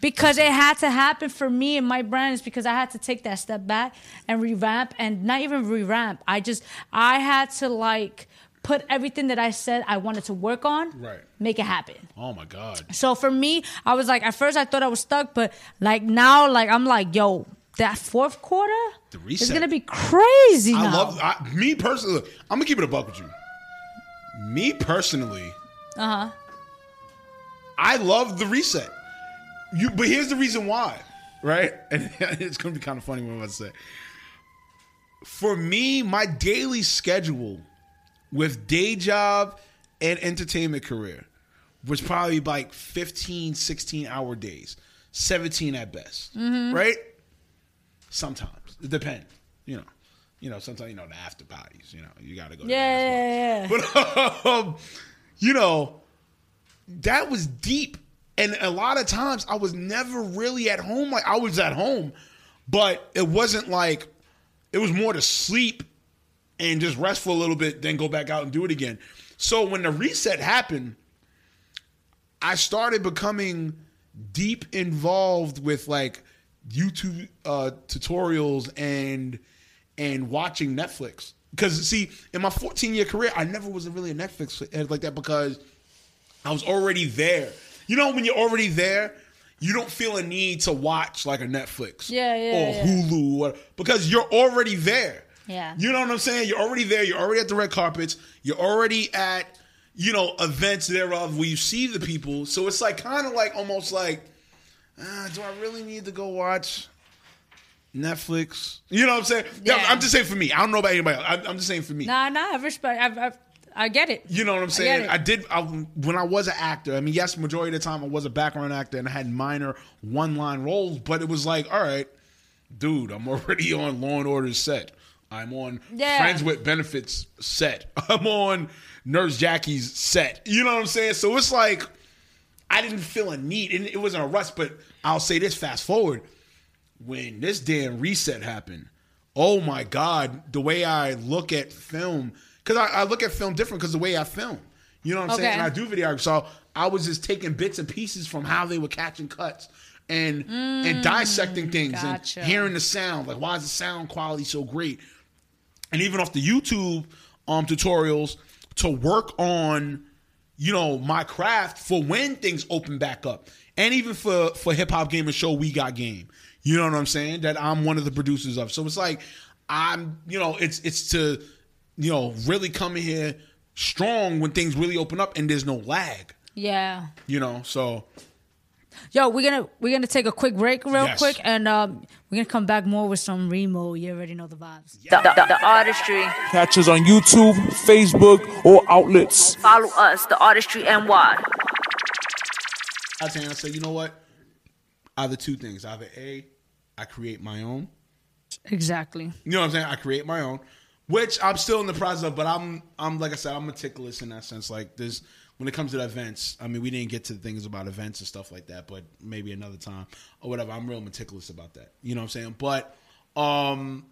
Speaker 1: Because it had to happen for me and my brand is because I had to take that step back and revamp and not even revamp. I just I had to like put everything that I said I wanted to work on,
Speaker 4: Right.
Speaker 1: make it happen.
Speaker 4: oh my god,
Speaker 1: So for me, I was like, at first I thought I was stuck, but like now, like I'm like, yo, that fourth quarter
Speaker 4: The
Speaker 1: is gonna be crazy.
Speaker 4: I
Speaker 1: now.
Speaker 4: love I, me personally. I'm gonna keep it a buck with you. Me personally,
Speaker 1: Uh huh.
Speaker 4: I love the reset. You, but here's the reason why, right? And it's gonna be kind of funny what I'm about to say. For me, my daily schedule with day job and entertainment career was probably like 15, 16 hour days, 17 at best, right? Sometimes it depends, you know. You know, sometimes you know the after parties. You know, you got to go.
Speaker 1: Yeah, yeah, yeah.
Speaker 4: but um, you know, that was deep. And a lot of times I was never really at home. Like I was at home, but it wasn't like it was more to sleep and just rest for a little bit, then go back out and do it again. So when the reset happened, I started becoming deep involved with like YouTube uh, tutorials and and watching Netflix. Because see, in my 14 year career, I never was really a Netflix like that because I was already there. You know, when you're already there, you don't feel a need to watch like a Netflix
Speaker 1: Yeah, yeah,
Speaker 4: or
Speaker 1: yeah.
Speaker 4: Hulu or, because you're already there.
Speaker 1: Yeah.
Speaker 4: You know what I'm saying? You're already there. You're already at the red carpets. You're already at, you know, events thereof where you see the people. So it's like kind of like almost like, ah, do I really need to go watch Netflix? You know what I'm saying?
Speaker 1: Yeah.
Speaker 4: I'm just saying for me. I don't know about anybody else. I'm, I'm just saying for me.
Speaker 1: Nah, nah. I respect. I, I, I get it.
Speaker 4: You know what I'm saying?
Speaker 1: it.
Speaker 4: I, did I, when I was an actor. I mean, yes, majority of the time I was a background actor and I had minor one line roles, but it was like, all right, dude, I'm already on Law and Order set. I'm on
Speaker 1: Yeah.
Speaker 4: Friends with Benefits set. I'm on Nurse Jackie's set. You know what I'm saying? So it's like I didn't feel a need, and it wasn't a rush. But I'll say this: fast forward when this damn reset happened. Oh my God, the way I look at film, because I, I look at film different because the way I film. You know what I'm saying? And I do videography. So I was just taking bits and pieces from how they were catching cuts and and dissecting things
Speaker 1: Mm, gotcha.
Speaker 4: and hearing the sound. Like, why is the sound quality so great? And even off the YouTube um tutorials to work on you know my craft for when things open back up and even for for hip hop game and show we got game you know what i'm saying that i'm one of the producers of so it's like i'm you know it's it's to you know really coming here strong when things really open up and there's no lag
Speaker 1: Yeah.
Speaker 4: you know so
Speaker 1: Yo, we're gonna we're gonna take a quick break, real
Speaker 4: Yes.
Speaker 1: quick, and um, we're gonna come back more with some Reemo. You already know the vibes.
Speaker 2: The, the, the artistry.
Speaker 3: Catch us on YouTube, Facebook, or outlets.
Speaker 2: Follow us, the artistry NY.
Speaker 4: i tell you i say you know what either two things either a i create my own
Speaker 1: Exactly.
Speaker 4: You know what I'm saying? I create my own, which I'm still in the process of, but I'm I'm like I said, I'm meticulous in that sense. Like this when it comes to the events, I mean we didn't get to the things about events and stuff like that, but maybe another time or whatever. I'm real meticulous about that. You know what I'm saying? But um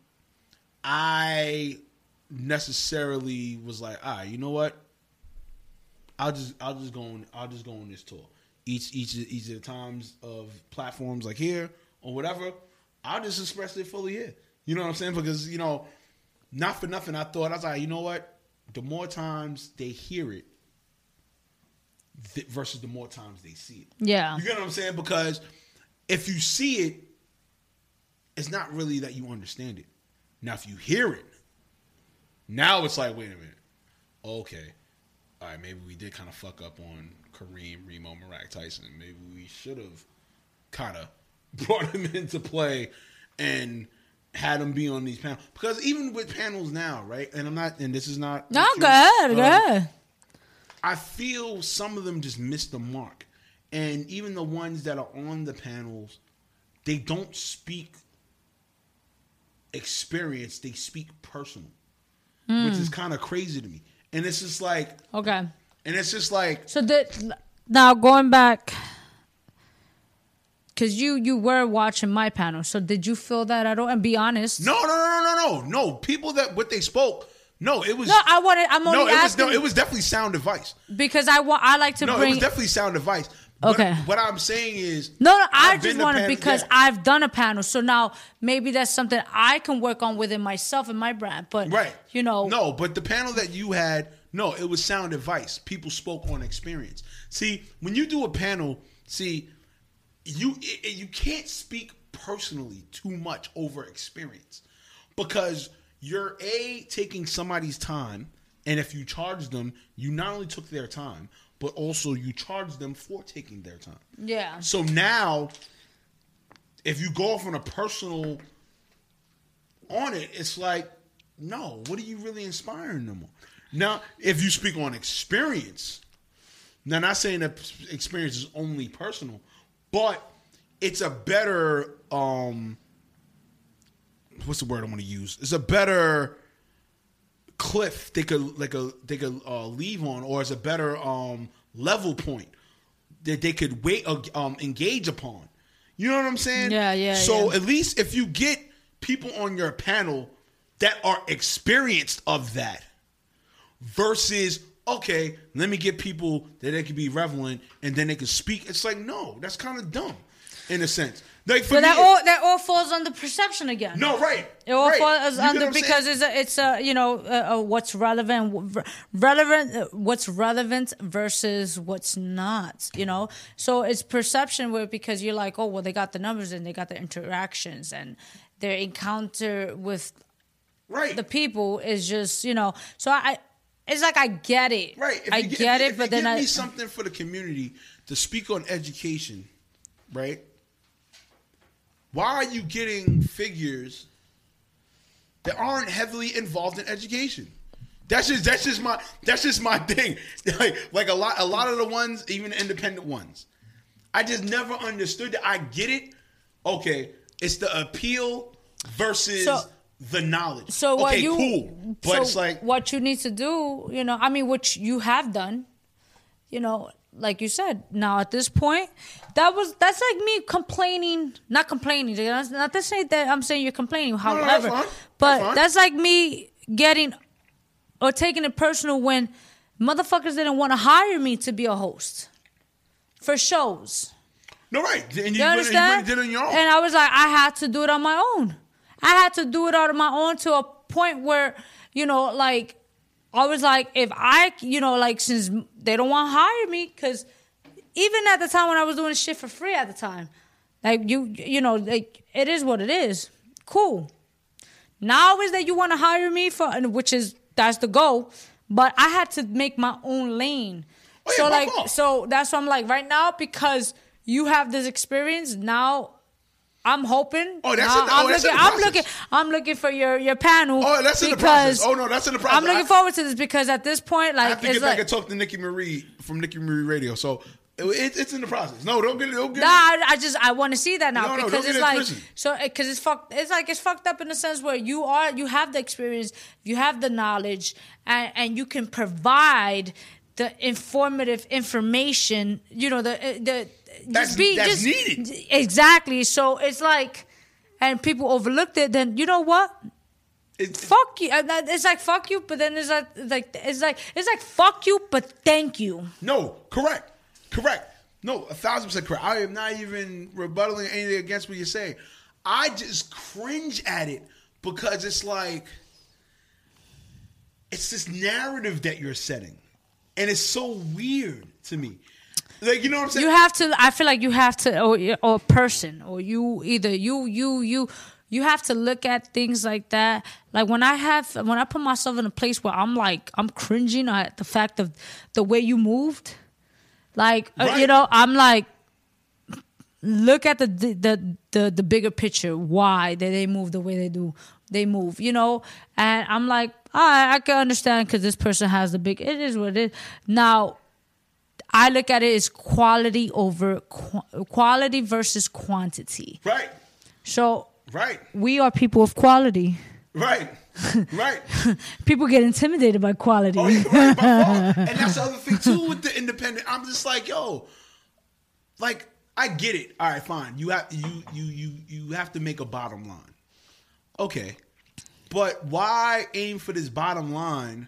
Speaker 4: I necessarily was like, all right, you know what? I'll just I'll just go on I'll just go on this tour. each each each of the times of platforms like here or whatever, I'll just express it fully here. You know what I'm saying? Because you know, not for nothing, I thought I was like, you know what? The more times they hear it, th- versus the more times they see it.
Speaker 1: Yeah.
Speaker 4: You get what I'm saying? Because if you see it, it's not really that you understand it. Now, if you hear it, now it's like, wait a minute. Okay. All right, maybe we did kind of fuck up on Kareem, Reemo, Meerak Tyson. Maybe we should have kind of brought him into play and had them be on these panels. Because even with panels now, right? And I'm not, and this is not.
Speaker 1: No, go ahead, go
Speaker 4: Um. I feel some of them just miss the mark. And even the ones that are on the panels, they don't speak experience, they speak personal. Which is kind of crazy to me. And it's just like
Speaker 1: Okay.
Speaker 4: and it's just like
Speaker 1: So the now going back, because you you were watching my panel. So did you feel that at all? And be honest.
Speaker 4: no no no no no no no. People that what they spoke, no, it was
Speaker 1: No, I wanted. I'm only
Speaker 4: no, it was
Speaker 1: asking
Speaker 4: no, it was definitely sound advice.
Speaker 1: because I want. I like to
Speaker 4: No, it was definitely sound advice.
Speaker 1: Okay.
Speaker 4: What I'm saying is
Speaker 1: no, no, I
Speaker 4: I've
Speaker 1: just
Speaker 4: to
Speaker 1: because
Speaker 4: yeah.
Speaker 1: I've done a panel, so now maybe that's something I can work on within myself and my brand. But
Speaker 4: Right.
Speaker 1: you know,
Speaker 4: No, but the panel that you had, no, it was sound advice. People spoke on experience. See, when you do a panel, see, you it, you can't speak personally too much over experience because you're a taking somebody's time, and if you charge them, you not only took their time, but also you charge them for taking their time.
Speaker 1: yeah,
Speaker 4: So now, if you go off on a personal on it, it's like, no, what are you really inspiring them on? Now, if you speak on experience, now not saying that experience is only personal, but it's a better um what's the word I want to use? It's a better cliff they could like a they could uh, leave on, or it's a better um level point that they could wait uh, um engage upon. You know what I'm saying?
Speaker 1: Yeah, yeah,
Speaker 4: So
Speaker 1: yeah.
Speaker 4: at least if you get people on your panel that are experienced of that, versus okay, let me get people that they can be relevant and then they can speak. It's like no, that's kind of dumb in a sense. Like for
Speaker 1: that
Speaker 4: me,
Speaker 1: all that all falls under perception again.
Speaker 4: no, right.
Speaker 1: It all
Speaker 4: right.
Speaker 1: falls
Speaker 4: You
Speaker 1: under because
Speaker 4: saying?
Speaker 1: it's a, it's a you know uh, uh, what's relevant re- relevant uh, what's relevant versus what's not you know so it's perception where because you're like oh well they got the numbers and they got the interactions and their encounter with
Speaker 4: right.
Speaker 1: the people is just you know so I it's like I get it
Speaker 4: Right. If
Speaker 1: I
Speaker 4: you
Speaker 1: get
Speaker 4: if,
Speaker 1: it
Speaker 4: if
Speaker 1: but
Speaker 4: you
Speaker 1: then
Speaker 4: give
Speaker 1: I
Speaker 4: me something for the community to speak on education, right? Why are you getting figures that aren't heavily involved in education? That's just that's just my that's just my thing. Like like a lot a lot of the ones, even the independent ones, I just never understood that. I get it. Okay, it's the appeal versus
Speaker 1: So-
Speaker 4: the knowledge.
Speaker 1: So what
Speaker 4: okay,
Speaker 1: you
Speaker 4: cool, but
Speaker 1: so
Speaker 4: it's like
Speaker 1: what you need to do, you know, I mean, which you have done, you know, like you said. Now at this point, that was that's like me complaining, not complaining. That's Not to say that I'm saying you're complaining.
Speaker 4: no,
Speaker 1: However,
Speaker 4: that's fine.
Speaker 1: but
Speaker 4: That's fine.
Speaker 1: that's like me getting or taking it personal when motherfuckers didn't want to hire me to be a host for shows.
Speaker 4: no right. And you,
Speaker 1: You
Speaker 4: went, you
Speaker 1: understand?
Speaker 4: went and did it on your own.
Speaker 1: And I was like, I had to do it on my own. I had to do it out of my own to a point where, you know, like, I was like, if I, you know, like, since they don't want to hire me, because even at the time when I was doing shit for free at the time, like, you, you know, like, it is what it is. Cool. Now is that you want to hire me for, and which is, that's the goal. But I had to make my own lane.
Speaker 4: Oh, yeah,
Speaker 1: so, like, so that's what I'm like, right now, because you have this experience, now I'm hoping.
Speaker 4: Oh, that's in the-
Speaker 1: I'm
Speaker 4: oh, that's
Speaker 1: looking.
Speaker 4: in the
Speaker 1: I'm looking. I'm looking for your your panel.
Speaker 4: Oh, that's in the process. Oh, no, that's in the process.
Speaker 1: I'm looking
Speaker 4: I-
Speaker 1: forward to this because at this point,
Speaker 4: I
Speaker 1: like,
Speaker 4: have to
Speaker 1: it's
Speaker 4: get back
Speaker 1: like,
Speaker 4: and talk to Nikki Marie from Nikki Marie Radio. So it, it, it's in the process. No, don't get it. Don't get
Speaker 1: Nah,
Speaker 4: it.
Speaker 1: I, I just I want to see that now
Speaker 4: No, no,
Speaker 1: because
Speaker 4: don't
Speaker 1: it's like
Speaker 4: twisted.
Speaker 1: so eh, because it's fucked. It's like it's fucked up in the sense where you are you have the experience, you have the knowledge, and and you can provide the informative information. You know the eh, the
Speaker 4: That's- that's needed.
Speaker 1: exactly. So it's like, and people overlooked it. Then you know what?
Speaker 4: It-
Speaker 1: Fuck you. Uh, that- It's like fuck you, but then it's like like it's like it's like fuck you, but thank you.
Speaker 4: no, correct, correct. No, a thousand percent correct. I am not even rebuttaling anything against what you're saying. I just cringe at it because it's like it's this narrative that you're setting, and it's so weird to me. Like you know what I'm saying?
Speaker 1: you have to i feel like you have to or, or a person or you either you you you you have to look at things like that. Like when i have when i put myself in a place where i'm like i'm cringing at the fact of the way you moved like uh, you know i'm like look at the the the the bigger picture why they, they move the way they do they move you know? And i'm like all right, i can understand because this person has the big it is what it is. Now I look at it as quality over qu- quality versus quantity.
Speaker 4: right,
Speaker 1: So
Speaker 4: right,
Speaker 1: we are people of quality.
Speaker 4: right, right.
Speaker 1: People get intimidated by quality.
Speaker 4: Oh, yeah, right, by. And that's the other thing too with the independent. I'm just like, yo, like I get it. All right, fine. You have you you you you have to make a bottom line. Okay, but why aim for this bottom line?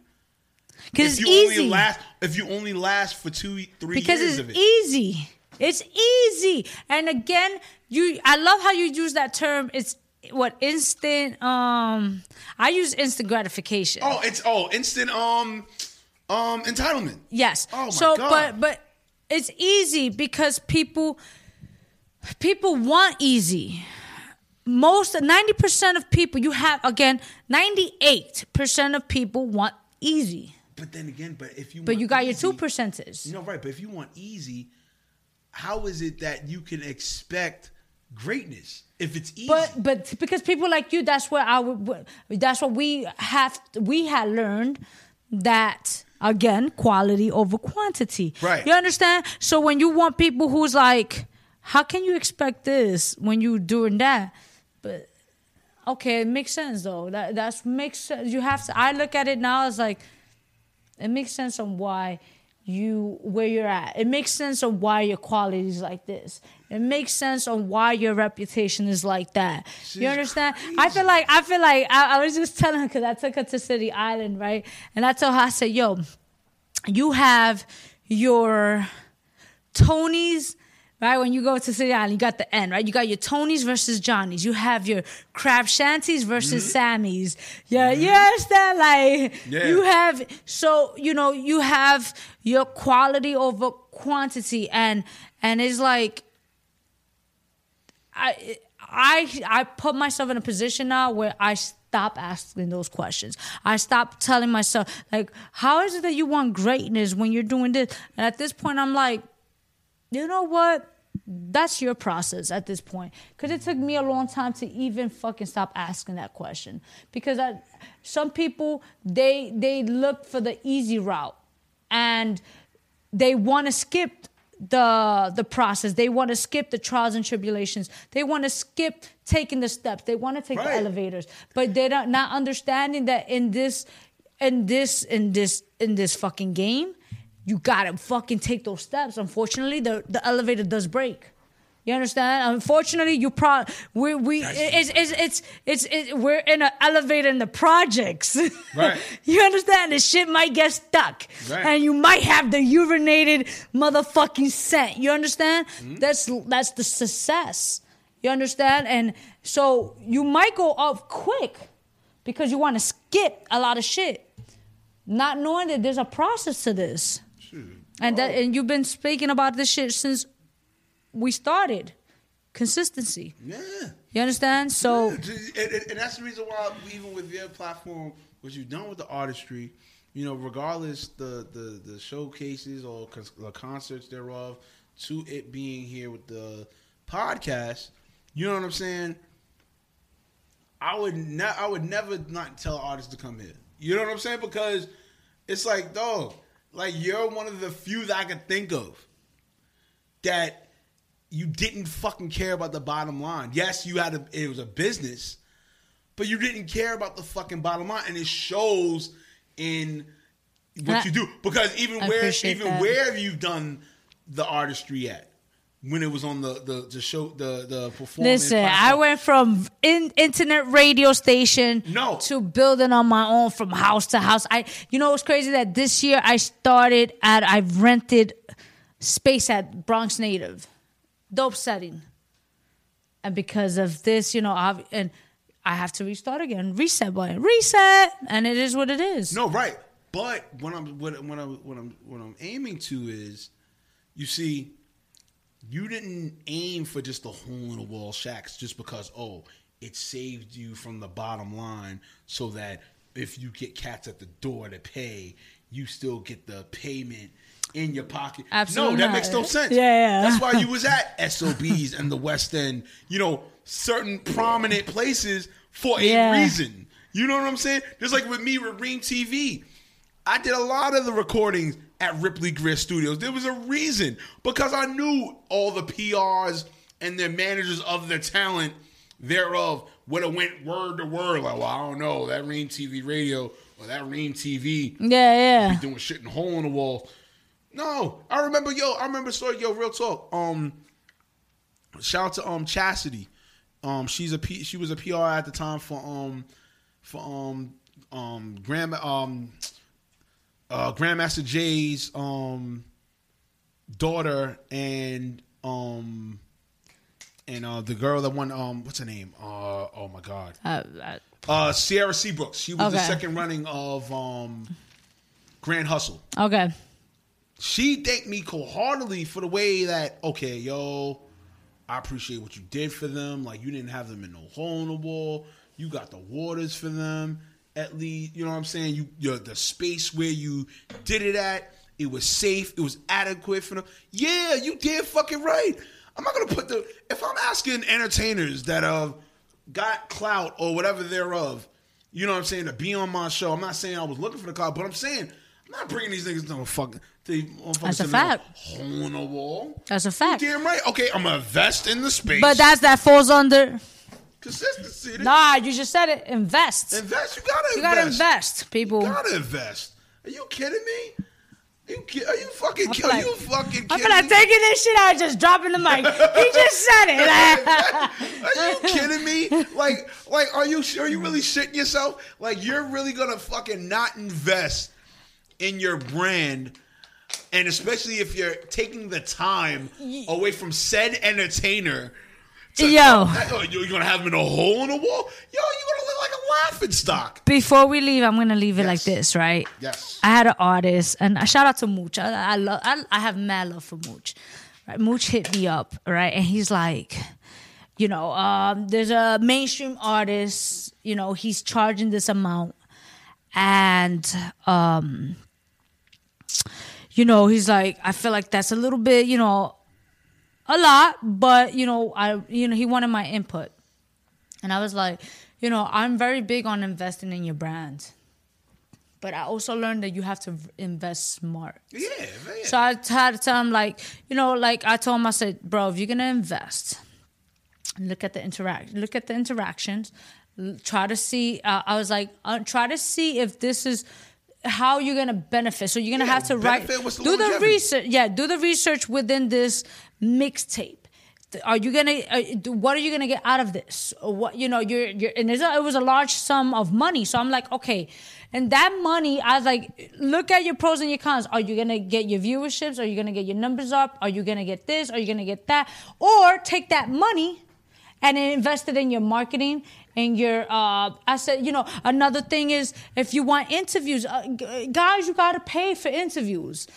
Speaker 1: Because
Speaker 4: if
Speaker 1: it's
Speaker 4: you
Speaker 1: easy.
Speaker 4: only last if you only last for two three
Speaker 1: because
Speaker 4: years
Speaker 1: it's
Speaker 4: of it.
Speaker 1: easy. It's easy. And again, you I love how you use that term. It's what instant um I use instant gratification.
Speaker 4: oh, it's oh instant um um entitlement.
Speaker 1: Yes.
Speaker 4: Oh my
Speaker 1: so
Speaker 4: God.
Speaker 1: but but it's easy because people people want easy. Most 90% of people you have again 98% of people want easy.
Speaker 4: But then again, but if you
Speaker 1: But you got your
Speaker 4: easy-
Speaker 1: two percentages.
Speaker 4: No, right. But if you want easy, how is it that you can expect greatness if it's easy?
Speaker 1: But but because people like you, that's where I would. That's what we have. We had learned that again, quality over quantity.
Speaker 4: Right.
Speaker 1: You understand? So when you want people who's like, how can you expect this when you doing that? But okay, it makes sense though. That that's makes sense. You have to. I look at it now as like, it makes sense on why you where you're at. It makes sense on why your quality is like this. It makes sense on why your reputation is like that. you
Speaker 4: She's
Speaker 1: understand? I feel like I feel like I, I was just telling her because I took her to City Island, right? And I told her I said, "Yo, you have your Tony's." Right when you go to City Island, you got the end, right? You got your Tony's versus Johnny's. You have your crab shanties versus mm-hmm. Sammy's. Yeah, mm-hmm. you understand? Like
Speaker 4: Yeah.
Speaker 1: you have so you know you have your quality over quantity, and and it's like I I I put myself in a position now where I stop asking those questions. I stop telling myself like, how is it that you want greatness when you're doing this? And at this point, I'm like, you know what? That's your process at this point. Because it took me a long time to even fucking stop asking that question. Because I, some people they they look for the easy route, and they want to skip the the process. They want to skip the trials and tribulations. They want to skip taking the steps. They want to take the elevators, but they're not, not understanding that in this in this in this in this fucking game, you gotta fucking take those steps. Unfortunately, the the elevator does break. You understand? Unfortunately, you pro we we it's it's it's it's, it's we're in an elevator in the projects.
Speaker 4: Right.
Speaker 1: you understand? The shit might get stuck,
Speaker 4: Right.
Speaker 1: and you might have the urinated motherfucking scent. You understand?
Speaker 4: Mm-hmm.
Speaker 1: That's that's the success. You understand? And so you might go up quick because you want to skip a lot of shit, not knowing that there's a process to this. And that oh. and you've been speaking about this shit since we started. Consistency.
Speaker 4: yeah.
Speaker 1: You understand? So
Speaker 4: and, and- that's the reason why even with your platform what you've done with the artistry you know regardless the the, the showcases or the concerts thereof to it being here with the podcast you know what i'm saying i would ne- i would never not tell artists to come here you know what i'm saying because it's like dog like you're one of the few that i could think of that you didn't fucking care about the bottom line. Yes, you had a it was a business, but you didn't care about the fucking bottom line, and it shows in what
Speaker 1: I-
Speaker 4: you do. Because even
Speaker 1: I
Speaker 4: where even
Speaker 1: that.
Speaker 4: where have you done the artistry at? When it was on the the, the show the the performance.
Speaker 1: listen, I went from in, internet radio station
Speaker 4: No.
Speaker 1: to building on my own from house to house. I you know what's crazy that this year I started at I rented Space at Bronx native, dope setting. And because of this, you know, I've, and I have to restart again, reset button, reset, and it is what it is.
Speaker 4: No, right. But what I'm what, what I'm what I'm what I'm aiming to is, you see, you didn't aim for just the hole in the wall shacks just because oh it saved you from the bottom line so that if you get cats at the door to pay, you still get the payment in your pocket.
Speaker 1: Absolutely
Speaker 4: no, that
Speaker 1: not.
Speaker 4: makes no sense.
Speaker 1: Yeah, yeah.
Speaker 4: That's why you was at SOBs and the West End, you know, certain prominent places for a
Speaker 1: Yeah.
Speaker 4: reason. You know what I'm saying? Just like with me with Ream TV. I did a lot of the recordings at Ripley Grier Studios. There was a reason because I knew all the PRs and the managers of the talent thereof would have went word to word like, well, I don't know that Ream TV radio or that Ream TV
Speaker 1: Yeah, yeah.
Speaker 4: Be doing shit in hole in the wall. No, I remember yo. I remember story yo. Real talk. Um, shout out to um Chastity. Um, she's a P, she was a PR at the time for um for um um grandma um uh Grandmaster Jay's um daughter and um and uh the girl that won um what's her name uh oh my god
Speaker 1: Uh, uh,
Speaker 4: uh Sierra Seabrooks she was the second running of um Grand Hustle
Speaker 1: okay.
Speaker 4: she thanked me wholeheartedly for the way that okay, yo, I appreciate what you did for them. Like you didn't have them in no hole in the wall. You got the waters for them. At least you know what I'm saying. You you the space where you did it at. It was safe. It was adequate for them. Yeah, you did fucking right. I'm not gonna put the if I'm asking entertainers that uh got clout or whatever thereof, you know what I'm saying, to be on my show. I'm not saying I was looking for the clout, but I'm saying I'm not bringing these niggas to fucking.
Speaker 1: That's a fact.
Speaker 4: Hole in the wall.
Speaker 1: That's a fact.
Speaker 4: You damn right. Okay, I'm gonna invest in the space.
Speaker 1: But that's that falls under.
Speaker 4: Consistency.
Speaker 1: Nah, you just said it. Invest.
Speaker 4: Invest. You gotta
Speaker 1: You
Speaker 4: invest.
Speaker 1: gotta invest, people.
Speaker 4: You gotta invest. Are you kidding me? You ki- are you fucking? Are
Speaker 1: like-
Speaker 4: you fucking
Speaker 1: I'm
Speaker 4: me?
Speaker 1: taking this shit out, just dropping the mic. he just said it.
Speaker 4: Are you kidding me? Like, like, are you are you really shitting yourself? Like, you're really gonna fucking not invest in your brand, and especially if you're taking the time away from said entertainer. To-
Speaker 1: Yo.
Speaker 4: Oh, you're gonna have him in a hole in the wall? Yo, you're gonna look like a laughing stock.
Speaker 1: Before we leave, I'm gonna leave it like this, right?
Speaker 4: Yes.
Speaker 1: I had an artist, and I shout out to Mooch. I, I love, I, I have mad love for Mooch. Right? Mooch hit me up, right, and he's like, you know, um, there's a mainstream artist, you know, he's charging this amount, and um, you know, he's like, I feel like that's a little bit, you know, a lot, but you know, I, you know, he wanted my input, and I was like, you know, I'm very big on investing in your brand. But I also learned that you have to invest smart.
Speaker 4: Yeah, man.
Speaker 1: So I had to tell him like, you know, like I told him, I said, bro, if you're gonna invest, look at the interact, look at the interactions, try to see. Uh, I was like, uh, try to see if this is how you're gonna benefit. So you're gonna
Speaker 4: Yeah,
Speaker 1: have to write,
Speaker 4: benefit, what's the
Speaker 1: do the research. Yeah, do the research within this mixtape. Are you gonna? Do- what are you gonna get out of this? Or what you know? You're, you're and a, it was a large sum of money. So I'm like, okay, and that money, I was like, look at your pros and your cons. Are you gonna get your viewerships? Are you gonna get your numbers up? Are you gonna get this? Are you gonna get that? Or take that money and invested in your marketing and your uh i said you know another thing is if you want interviews uh, guys you gotta pay for interviews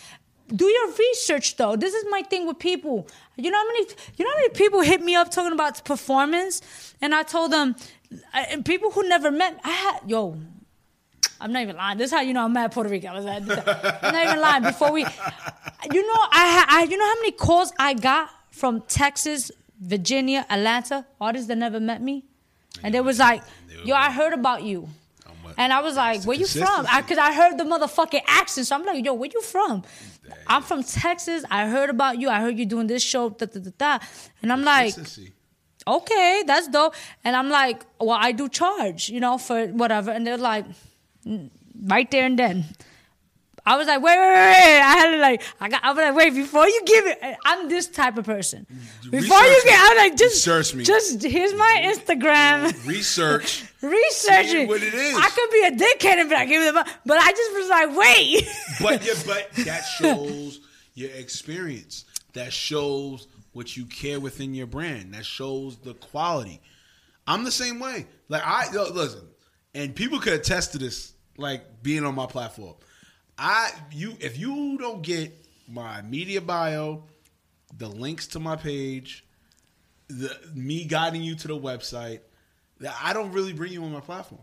Speaker 1: do your research though this is my thing with people you know how many you know how many people hit me up talking about performance and i told them and people who never met i had yo I'm not even lying. This is how you know I'm mad Puerto Rico. I'm not even lying. Before we, you know, I, I, you know how many calls I got from Texas, Virginia, Atlanta, artists that never met me, and they was like, "Yo, I heard about you," and I was like, "Where you from?" Because I, heard the motherfucking accent, so I'm like, "Yo, where you from?" I'm from Texas. I heard about you. I heard you doing this show, da da da da, and I'm like, okay, that's dope. And I'm like, well, I do charge, you know, for whatever. And they're like, mm, right there and then. I was like, wait, wait, wait, wait. I had to like, I got, I was like, wait, before you give it, I'm this type of person. Mm, before you get. I was like, just,
Speaker 4: Research me.
Speaker 1: just here's my mm-hmm. Instagram.
Speaker 4: Mm-hmm.
Speaker 1: Research.
Speaker 4: Research
Speaker 1: it.
Speaker 4: what it is.
Speaker 1: I could be a dickhead and be like, give me the. But I just was like, wait.
Speaker 4: but yeah, but that shows your experience. That shows what you care within your brand. That shows the quality. I'm the same way. Like I listen, and people could attest to this. Like being on my platform, I you if you don't get my media bio, the links to my page, the me guiding you to the website, that I don't really bring you on my platform.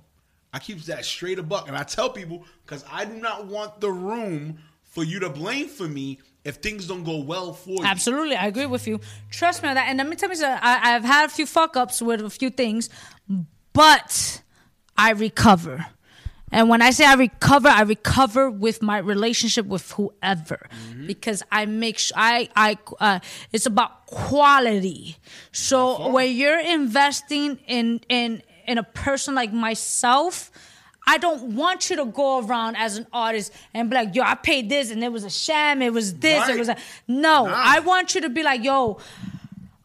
Speaker 4: I keep that straight a buck, and I tell people because I do not want the room for you to blame for me if things don't go well for you.
Speaker 1: Absolutely, I agree with you. Trust me on that. And let me tell you, something, I, I've had a few fuck ups with a few things, but I recover. And when I say I recover, I recover with my relationship with whoever, because I make sure I I uh, it's about quality. So when you're investing in in in a person like myself. I don't want you to go around as an artist and be like, yo, I paid this and it was a sham, it was this,
Speaker 4: Right.
Speaker 1: it was a no.
Speaker 4: Nah.
Speaker 1: I want you to be like, yo,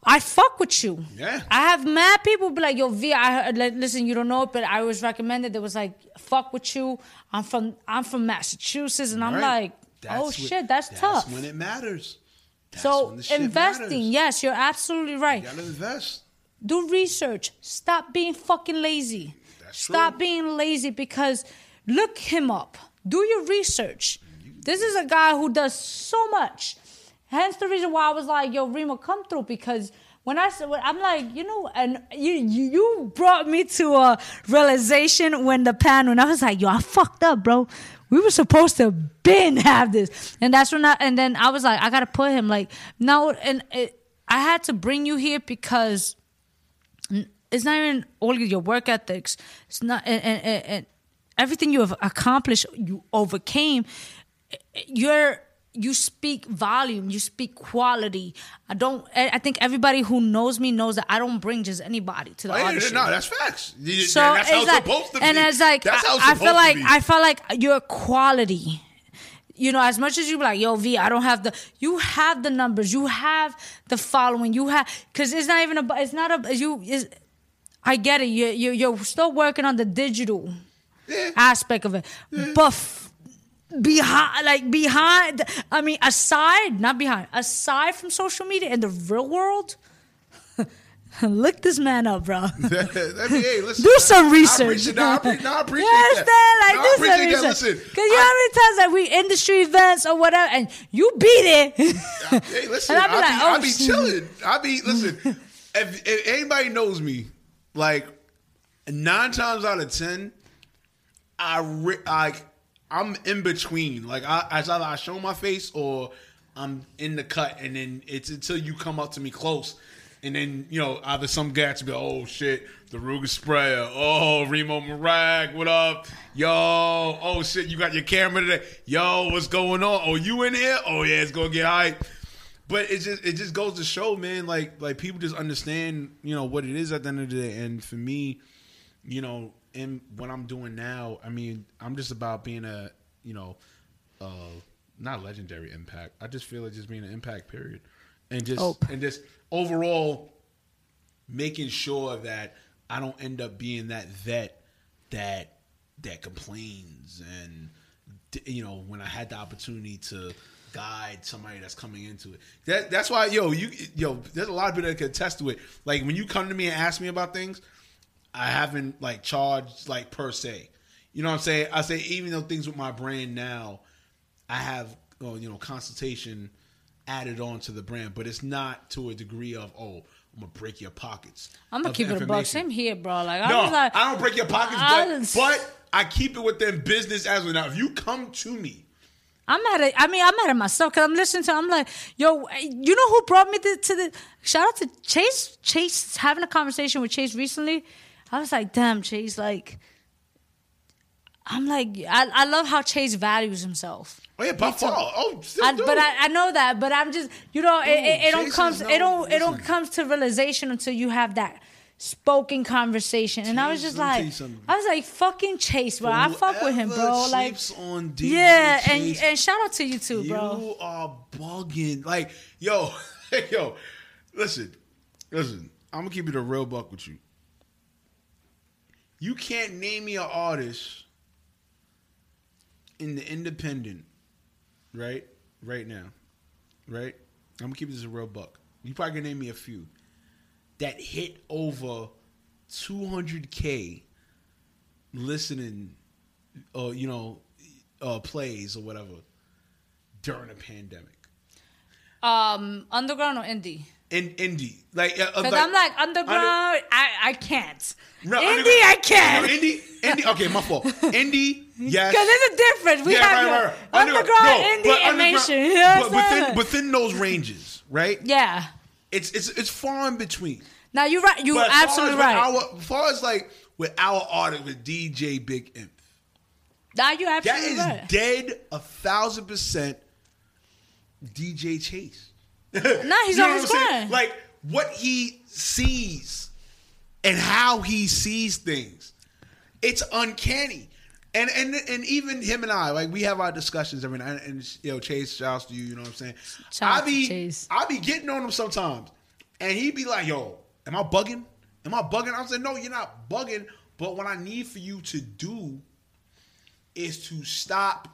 Speaker 1: I fuck with you.
Speaker 4: Yeah.
Speaker 1: I have mad people be like, yo, V, I heard, like, listen, you don't know it, but I was recommended. There was like, fuck with you. I'm from I'm from Massachusetts, and I'm
Speaker 4: Right?
Speaker 1: like,
Speaker 4: That's
Speaker 1: oh
Speaker 4: what-
Speaker 1: shit, that's, tough.
Speaker 4: That's when it matters. That's
Speaker 1: so
Speaker 4: when the shit
Speaker 1: investing,
Speaker 4: matters.
Speaker 1: yes, you're absolutely right.
Speaker 4: You gotta invest.
Speaker 1: Do research. Stop being fucking lazy.
Speaker 4: That's
Speaker 1: Stop
Speaker 4: true.
Speaker 1: being lazy because look him up. Do your research. This is a guy who does so much. Hence the reason why I was like, yo, Reemo, come through because when I said, I'm like, you know, and you, you brought me to a realization when the panel, and I was like, yo, I fucked up, bro. We were supposed to been have this, and that's when I, and then I was like, I gotta put him like no, and it, I had to bring you here because it's not even only your work ethics. It's not and, and, and everything you have accomplished, you overcame. You're you speak volume. You speak quality. I don't. I think everybody who knows me knows that I don't bring just anybody to the
Speaker 4: Oh, yeah,
Speaker 1: audition.
Speaker 4: no, that's facts. You-
Speaker 1: So
Speaker 4: that's
Speaker 1: it's like,
Speaker 4: supposed to be.
Speaker 1: and it's like
Speaker 4: that's how
Speaker 1: I, I feel like. I feel like your quality. You know, as much as you be like, yo, V, I don't have the. You have the numbers. You have the following. You have because it's not even about. It's not a you. Is I get it. You you you're still working on the digital
Speaker 4: Yeah.
Speaker 1: aspect of it, but. Behind like behind i mean aside not behind aside from social media in the real world look this man up bro
Speaker 4: I mean, hey, listen,
Speaker 1: do some
Speaker 4: I
Speaker 1: research.
Speaker 4: appreciate, no, I appreciate, I appreciate
Speaker 1: you
Speaker 4: that.
Speaker 1: Like,
Speaker 4: No, I
Speaker 1: do some
Speaker 4: appreciate that. Listen,
Speaker 1: Because you know how many times that we industry events or whatever, and you beat it.
Speaker 4: Hey, listen, I
Speaker 1: I
Speaker 4: be,
Speaker 1: like,
Speaker 4: I
Speaker 1: oh,
Speaker 4: be chilling. I be listen. if, if anybody knows me, like nine times out of ten, I re- like I'm in between. Like I, as either I show my face or I'm in the cut, and then it's until you come up to me close. And then you know either some guy to be oh shit the Ruger sprayer oh Reemo Meerak what up yo oh shit you got your camera today yo what's going on oh you in here oh yeah it's gonna get hype but it just it just goes to show, man. Like like people just understand, you know, what it is at the end of the day. And for me, you know, in what I'm doing now, I mean, I'm just about being a, you know, uh, not legendary impact. I just feel like just being an impact period, and just
Speaker 1: Hope.
Speaker 4: and just overall making sure that I don't end up being that vet that that complains and you know when I had the opportunity to guide somebody that's coming into it. That that's why yo you yo there's a lot of people that can attest to it. Like when you come to me and ask me about things, I haven't like charged like per se. You know what I'm saying? I say even though things with my brand now, I have well, you know consultation added on to the brand, but it's not to a degree of oh I'm gonna break your pockets.
Speaker 1: I'm gonna keep it a buck. Same here, bro. Like I
Speaker 4: No,
Speaker 1: was like,
Speaker 4: I don't break your pockets,
Speaker 1: I
Speaker 4: but, but I keep it within business as well. Now, if you come to me,
Speaker 1: I'm mad at. I mean, I'm mad at myself because I'm listening to. I'm like, yo, you know who brought me to, to the? Shout out to Chase. Chase having a conversation with Chase recently. I was like, damn, Chase. Like, I'm like, I, I love how Chase values himself.
Speaker 4: oh yeah, by far, oh,
Speaker 1: I, but I, I know that. But I'm just, you know, it, it, it don't
Speaker 4: Chase
Speaker 1: comes,
Speaker 4: is
Speaker 1: it don't, it don't comes to realization until you have that spoken conversation. And I was just
Speaker 4: let me tell
Speaker 1: like. I was like, fucking Chase, bro. I fuck with him, bro. Like,
Speaker 4: on
Speaker 1: yeah, and
Speaker 4: Chase,
Speaker 1: and shout out to you too, bro.
Speaker 4: You are bugging. Like, yo, yo, listen, listen. I'm gonna keep it a real buck with you. You can't name me an artist in the independent, right? Right now, right? I'm gonna keep this a real buck. You probably can name me a few that hit over 200k listening, uh, you know, uh, plays or whatever during a pandemic.
Speaker 1: Um, underground or indie?
Speaker 4: In indie, like, uh,
Speaker 1: Because
Speaker 4: like-
Speaker 1: I'm like underground. I I can't.
Speaker 4: No,
Speaker 1: indie, I can't.
Speaker 4: No, indie, indie. Okay, my fault. Indie, yes.
Speaker 1: Because there's a difference. We
Speaker 4: Yeah,
Speaker 1: have
Speaker 4: right, right, right.
Speaker 1: Underground,
Speaker 4: no,
Speaker 1: indie,
Speaker 4: but
Speaker 1: and
Speaker 4: underground-
Speaker 1: mainstream. You know
Speaker 4: but within within those ranges, right?
Speaker 1: yeah.
Speaker 4: It's it's it's far in between.
Speaker 1: Now you're right. You're
Speaker 4: But
Speaker 1: absolutely right.
Speaker 4: Our, as far as like with our artist with DJ Big Imp,
Speaker 1: now
Speaker 4: that
Speaker 1: absolutely
Speaker 4: is
Speaker 1: right.
Speaker 4: dead a thousand percent DJ Chase.
Speaker 1: Nah, he's
Speaker 4: You know
Speaker 1: on his
Speaker 4: what I'm saying?
Speaker 1: grind.
Speaker 4: Like what he sees and how he sees things, it's uncanny. And and and even him and I, like we have our discussions every night. And you know, Chase, shouts to you. You know what I'm saying?
Speaker 1: Shout
Speaker 4: I be
Speaker 1: Chase.
Speaker 4: I be getting on him sometimes, and he be like, "Yo, am I bugging? Am I bugging?" I'm saying, "No, you're not bugging." But what I need for you to do is to stop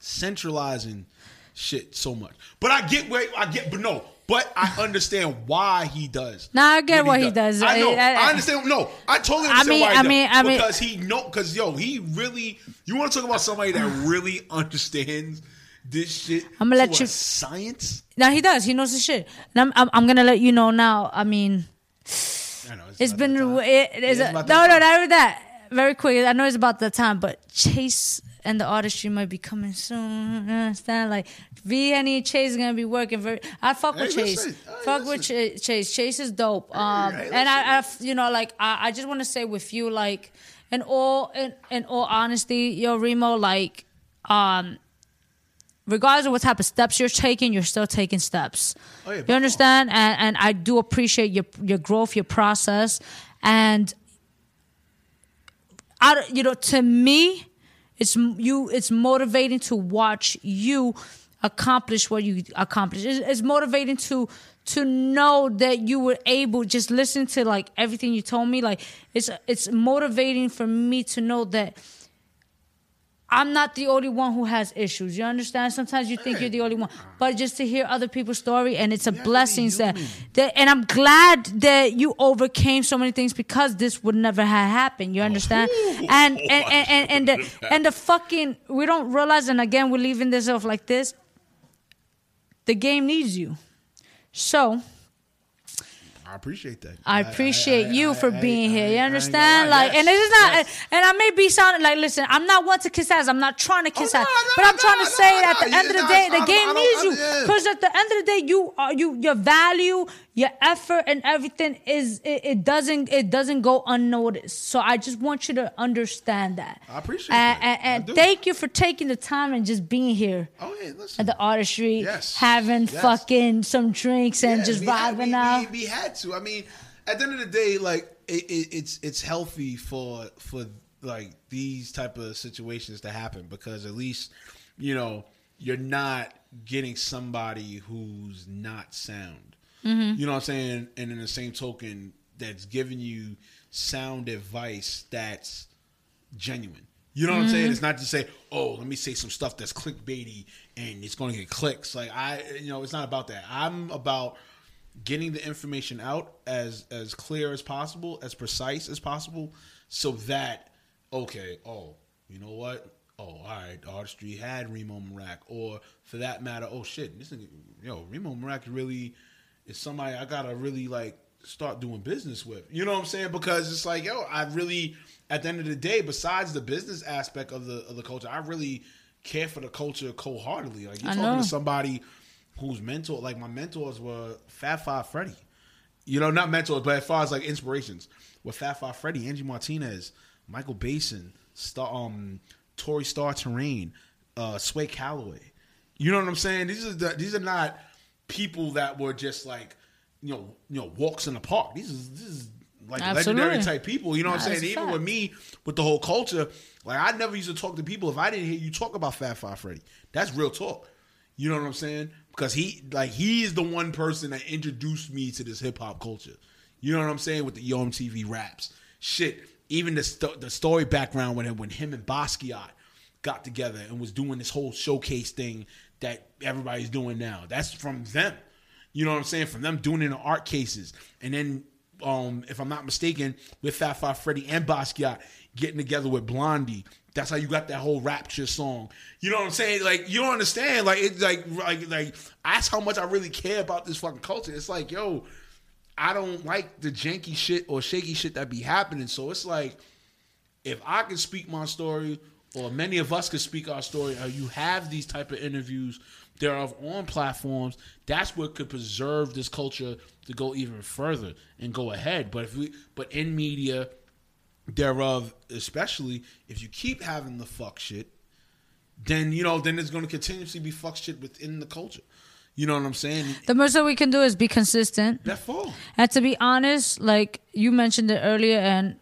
Speaker 4: centralizing shit so much. But I get where I get, but no. But I understand why he does.
Speaker 1: Nah, I get what he does.
Speaker 4: I know.
Speaker 1: I- I-
Speaker 4: I, understand. No, I totally
Speaker 1: I
Speaker 4: understand
Speaker 1: mean-
Speaker 4: why he
Speaker 1: I
Speaker 4: does.
Speaker 1: mean- I mean-
Speaker 4: because he know because yo, he really. You want to talk about somebody that really understands this shit?
Speaker 1: I'ma let you-
Speaker 4: science.
Speaker 1: Now he does. He knows his shit. And I'm, I'm, I'm gonna let you know now. I mean,
Speaker 4: I know
Speaker 1: it's
Speaker 4: about
Speaker 1: been it,
Speaker 4: It's
Speaker 1: a,
Speaker 4: about
Speaker 1: no, no, not that. Very quick. I know it's about the time, but Chase and the artistry might be coming soon. You understand? Like V and E Chase is gonna be working very. I fuck with Chase.
Speaker 4: Hey,
Speaker 1: fuck with. Ch- Chase. Chase is dope. Um,
Speaker 4: hey,
Speaker 1: and I, I, you know, like I, I just want to say with you, like, in all, in, in all honesty, yo, Reemo, like, um, regardless of what type of steps you're taking, you're still taking steps.
Speaker 4: Oh, yeah,
Speaker 1: you understand? And and I do appreciate your your growth, your process, and I, you know, to me, it's you. It's motivating to watch you accomplish what you accomplish. It's, it's motivating to to know that you were able. Just listen to like everything you told me. Like it's it's motivating for me to know that. I'm not the only one who has issues. You understand? Sometimes you think you're the only one, but just to hear other people's story and it's a blessing that, that. And I'm glad that you overcame so many things because this would never have happened. You understand? And and and and, and the and the fucking we don't realize. And again, we're leaving this off like this. The game needs you. So
Speaker 4: I appreciate that.
Speaker 1: I appreciate you
Speaker 4: I-
Speaker 1: for
Speaker 4: I-
Speaker 1: being
Speaker 4: I-
Speaker 1: here. You understand? Like, and it's not,
Speaker 4: Yes,
Speaker 1: and I may be sounding like, listen, I'm not one to kiss ass. I'm not trying to oh, kiss
Speaker 4: Oh, no,
Speaker 1: ass,
Speaker 4: no,
Speaker 1: but I'm trying to say
Speaker 4: no,
Speaker 1: at the end of the day, the
Speaker 4: I
Speaker 1: game needs you
Speaker 4: I-
Speaker 1: because at the end of the day, you are you your value, your effort, and everything is it, it doesn't it doesn't go unnoticed. So I just want you to understand that.
Speaker 4: I appreciate
Speaker 1: and,
Speaker 4: that.
Speaker 1: And, and thank you for taking the time and just being here
Speaker 4: Oh yeah, listen.
Speaker 1: at the artistry,
Speaker 4: Yes.
Speaker 1: having
Speaker 4: Yes.
Speaker 1: fucking some drinks and
Speaker 4: Yeah,
Speaker 1: just vibing out.
Speaker 4: We, we had to. I mean, at the end of the day, like it, it, it's it's healthy for for like these type of situations to happen because at least you know you're not getting somebody who's not sound.
Speaker 1: Mm-hmm.
Speaker 4: You know what I'm saying? And in the same token, that's giving you sound advice that's genuine. You know what I'm saying?
Speaker 1: Mm-hmm.
Speaker 4: It's not to say, oh, let me say some stuff that's clickbaity and it's going to get clicks. Like I, you know, it's not about that. I'm about getting the information out as as clear as possible, as precise as possible, so that okay, oh, you know what? Oh, all right, artistry had Reemo Meerak, or for that matter, oh shit, this nigga, yo, Reemo Meerak really is somebody I gotta really like start doing business with. You know what I'm saying? Because it's like, yo, I really, at the end of the day, besides the business aspect of the of the culture, I really care for the culture cold heartedly. Like you're talking to somebody whose mentor, like my mentors were Fab Five Freddy. You know, not mentors, but as far as like inspirations, with Fab Five Freddy, Angie Martinez, Michael Basin, Star, um, Tori Star Terrain, uh, Sway Calloway. You know what I'm saying? These are the, these are not people that were just like you know you know walks in the park. These is this is like
Speaker 1: Absolutely.
Speaker 4: legendary type people. You know what I'm saying? Even
Speaker 1: fact.
Speaker 4: with me with the whole culture, like I never used to talk to people if I didn't hear you talk about Fab Five Freddy. That's real talk. You know what I'm saying? Because he like he is the one person that introduced me to this hip hop culture. You know what I'm saying with the Yo MTV raps, shit. Even the sto- the story background when when him and Basquiat got together and was doing this whole showcase thing that everybody's doing now. That's from them. You know what I'm saying? From them doing it in art cases. And then um, if I'm not mistaken, with Fab Five Freddy and Basquiat getting together with Blondie. That's how you got that whole rapture song. You know what I'm saying? Like you don't understand. Like it's like like like that's how much I really care about this fucking culture. It's like, yo, I don't like the janky shit or shaky shit that be happening. So it's like if I can speak my story, or many of us could speak our story, or you have these type of interviews thereof on platforms, that's what could preserve this culture to go even further and go ahead. But if we, but in media thereof, especially if you keep having the fuck shit, then you know, then it's going to continuously be fuck shit within the culture. You know what I'm saying?
Speaker 1: The most that we can do is be consistent.
Speaker 4: That's all.
Speaker 1: And to be honest, like you mentioned it earlier, and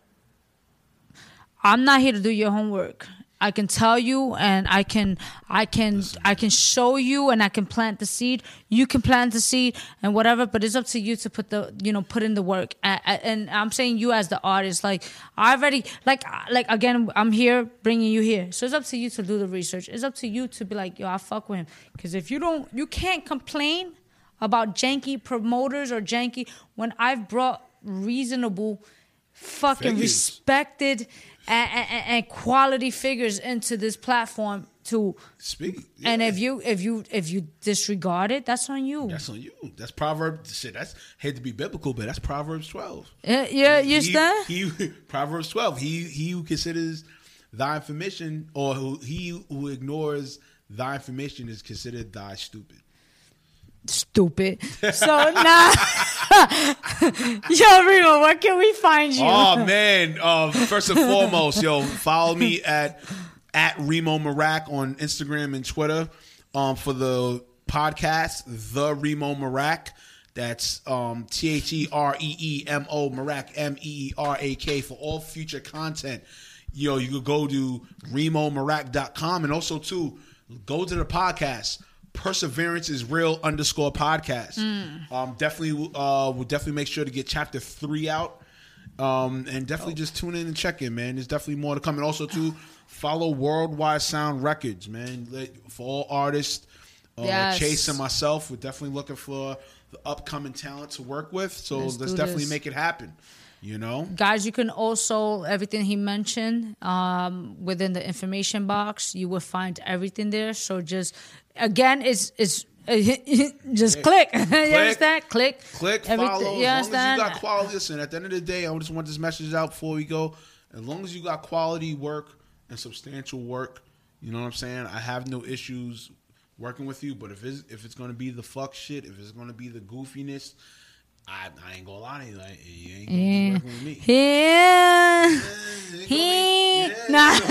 Speaker 1: I'm not here to do your homework. I can tell you, and I can, I can, I can show you, and I can plant the seed. You can plant the seed and whatever, but it's up to you to put the, you know, put in the work. And I'm saying you as the artist, like I already, like, like again, I'm here bringing you here, so it's up to you to do the research. It's up to you to be like, yo, I fuck with him, because if you don't, you can't complain about janky promoters or janky when I've brought reasonable, fucking
Speaker 4: Figures.
Speaker 1: respected and, and, and quality figures into this platform to
Speaker 4: Speak.
Speaker 1: and if you if you if you disregard it that's on you
Speaker 4: That's on you. That's Proverbs. Shit, that's hate to be biblical, but that's Proverbs twelve.
Speaker 1: yeah yeah you
Speaker 4: he,
Speaker 1: understand
Speaker 4: He Proverbs twelve. He he who considers thy information, or who he who ignores thy information is considered thy stupid.
Speaker 1: Stupid so now yo Reemo where can we find you
Speaker 4: Oh man! Uh, first and foremost, yo, follow me at at Reemo Meerak on Instagram and Twitter um, for the podcast, The Reemo Meerak. That's um, T H E R E E M O Meerak M E E R A K for all future content. Know, you could go to reemomeerak.com and also too go to the podcast. Perseverance is real underscore podcast. Um, definitely, uh, we'll definitely make sure to get chapter three out. Um, and definitely just tune in and check in, man. There's definitely more to come. And also to follow Worldwide Sound Records, man. For all artists, uh,
Speaker 1: Yes.
Speaker 4: Chase and myself, we're definitely looking for the upcoming talent to work with. So
Speaker 1: Let's
Speaker 4: let's, definitely
Speaker 1: this.
Speaker 4: make it happen. You know,
Speaker 1: guys you can also everything he mentioned um, within the information box you will find everything there so just again it's it's just click. you understand click
Speaker 4: click,
Speaker 1: Everything-
Speaker 4: follow.
Speaker 1: you
Speaker 4: As long as you got quality, listen. At the end of the day, I just want this message out before we go. As long as you got quality work and substantial work, you know what I'm saying. I have no issues working with you. But if it's if it's gonna be the fuck shit, if it's gonna be the goofiness, I, I ain't gonna lie to you. Like, you ain't gonna be working with me.
Speaker 1: yeah
Speaker 4: gonna be-
Speaker 1: he
Speaker 4: yeah,
Speaker 1: nah
Speaker 4: ain't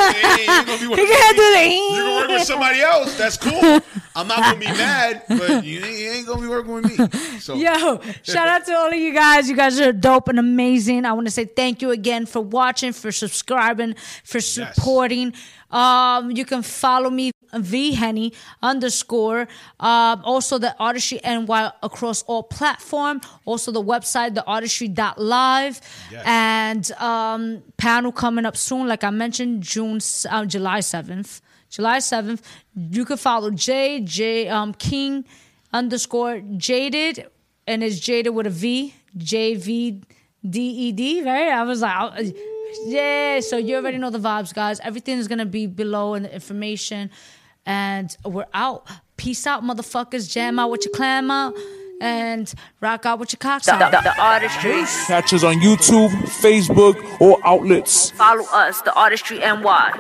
Speaker 4: gonna be
Speaker 1: he
Speaker 4: working with
Speaker 1: can't
Speaker 4: me.
Speaker 1: do the
Speaker 4: You can work with somebody else. That's cool. I'm not gonna be mad, but you ain't, you ain't gonna be working with me. So
Speaker 1: Yo, shout out to all of you guys. You guys are dope and amazing. I want to say thank you again for watching, for subscribing, for supporting. Um, you can follow me V Henny underscore. Um, also the artistry NY across all platform. Also the website, the artistry.live.
Speaker 4: Yes.
Speaker 1: And um, panel coming up soon, like I mentioned, June uh, July 7th. July 7th. You can follow J J um King underscore jaded and it's jaded with a V J V D E D right I was like I- yeah so you already know the vibes guys everything is gonna be below in the information and we're out peace out motherfuckers jam out with your clam out and rock out with your cocks
Speaker 2: The,
Speaker 1: out
Speaker 2: the, the artistry.
Speaker 3: Catch us on YouTube, Facebook, or outlets.
Speaker 2: Follow us, the artistry NY.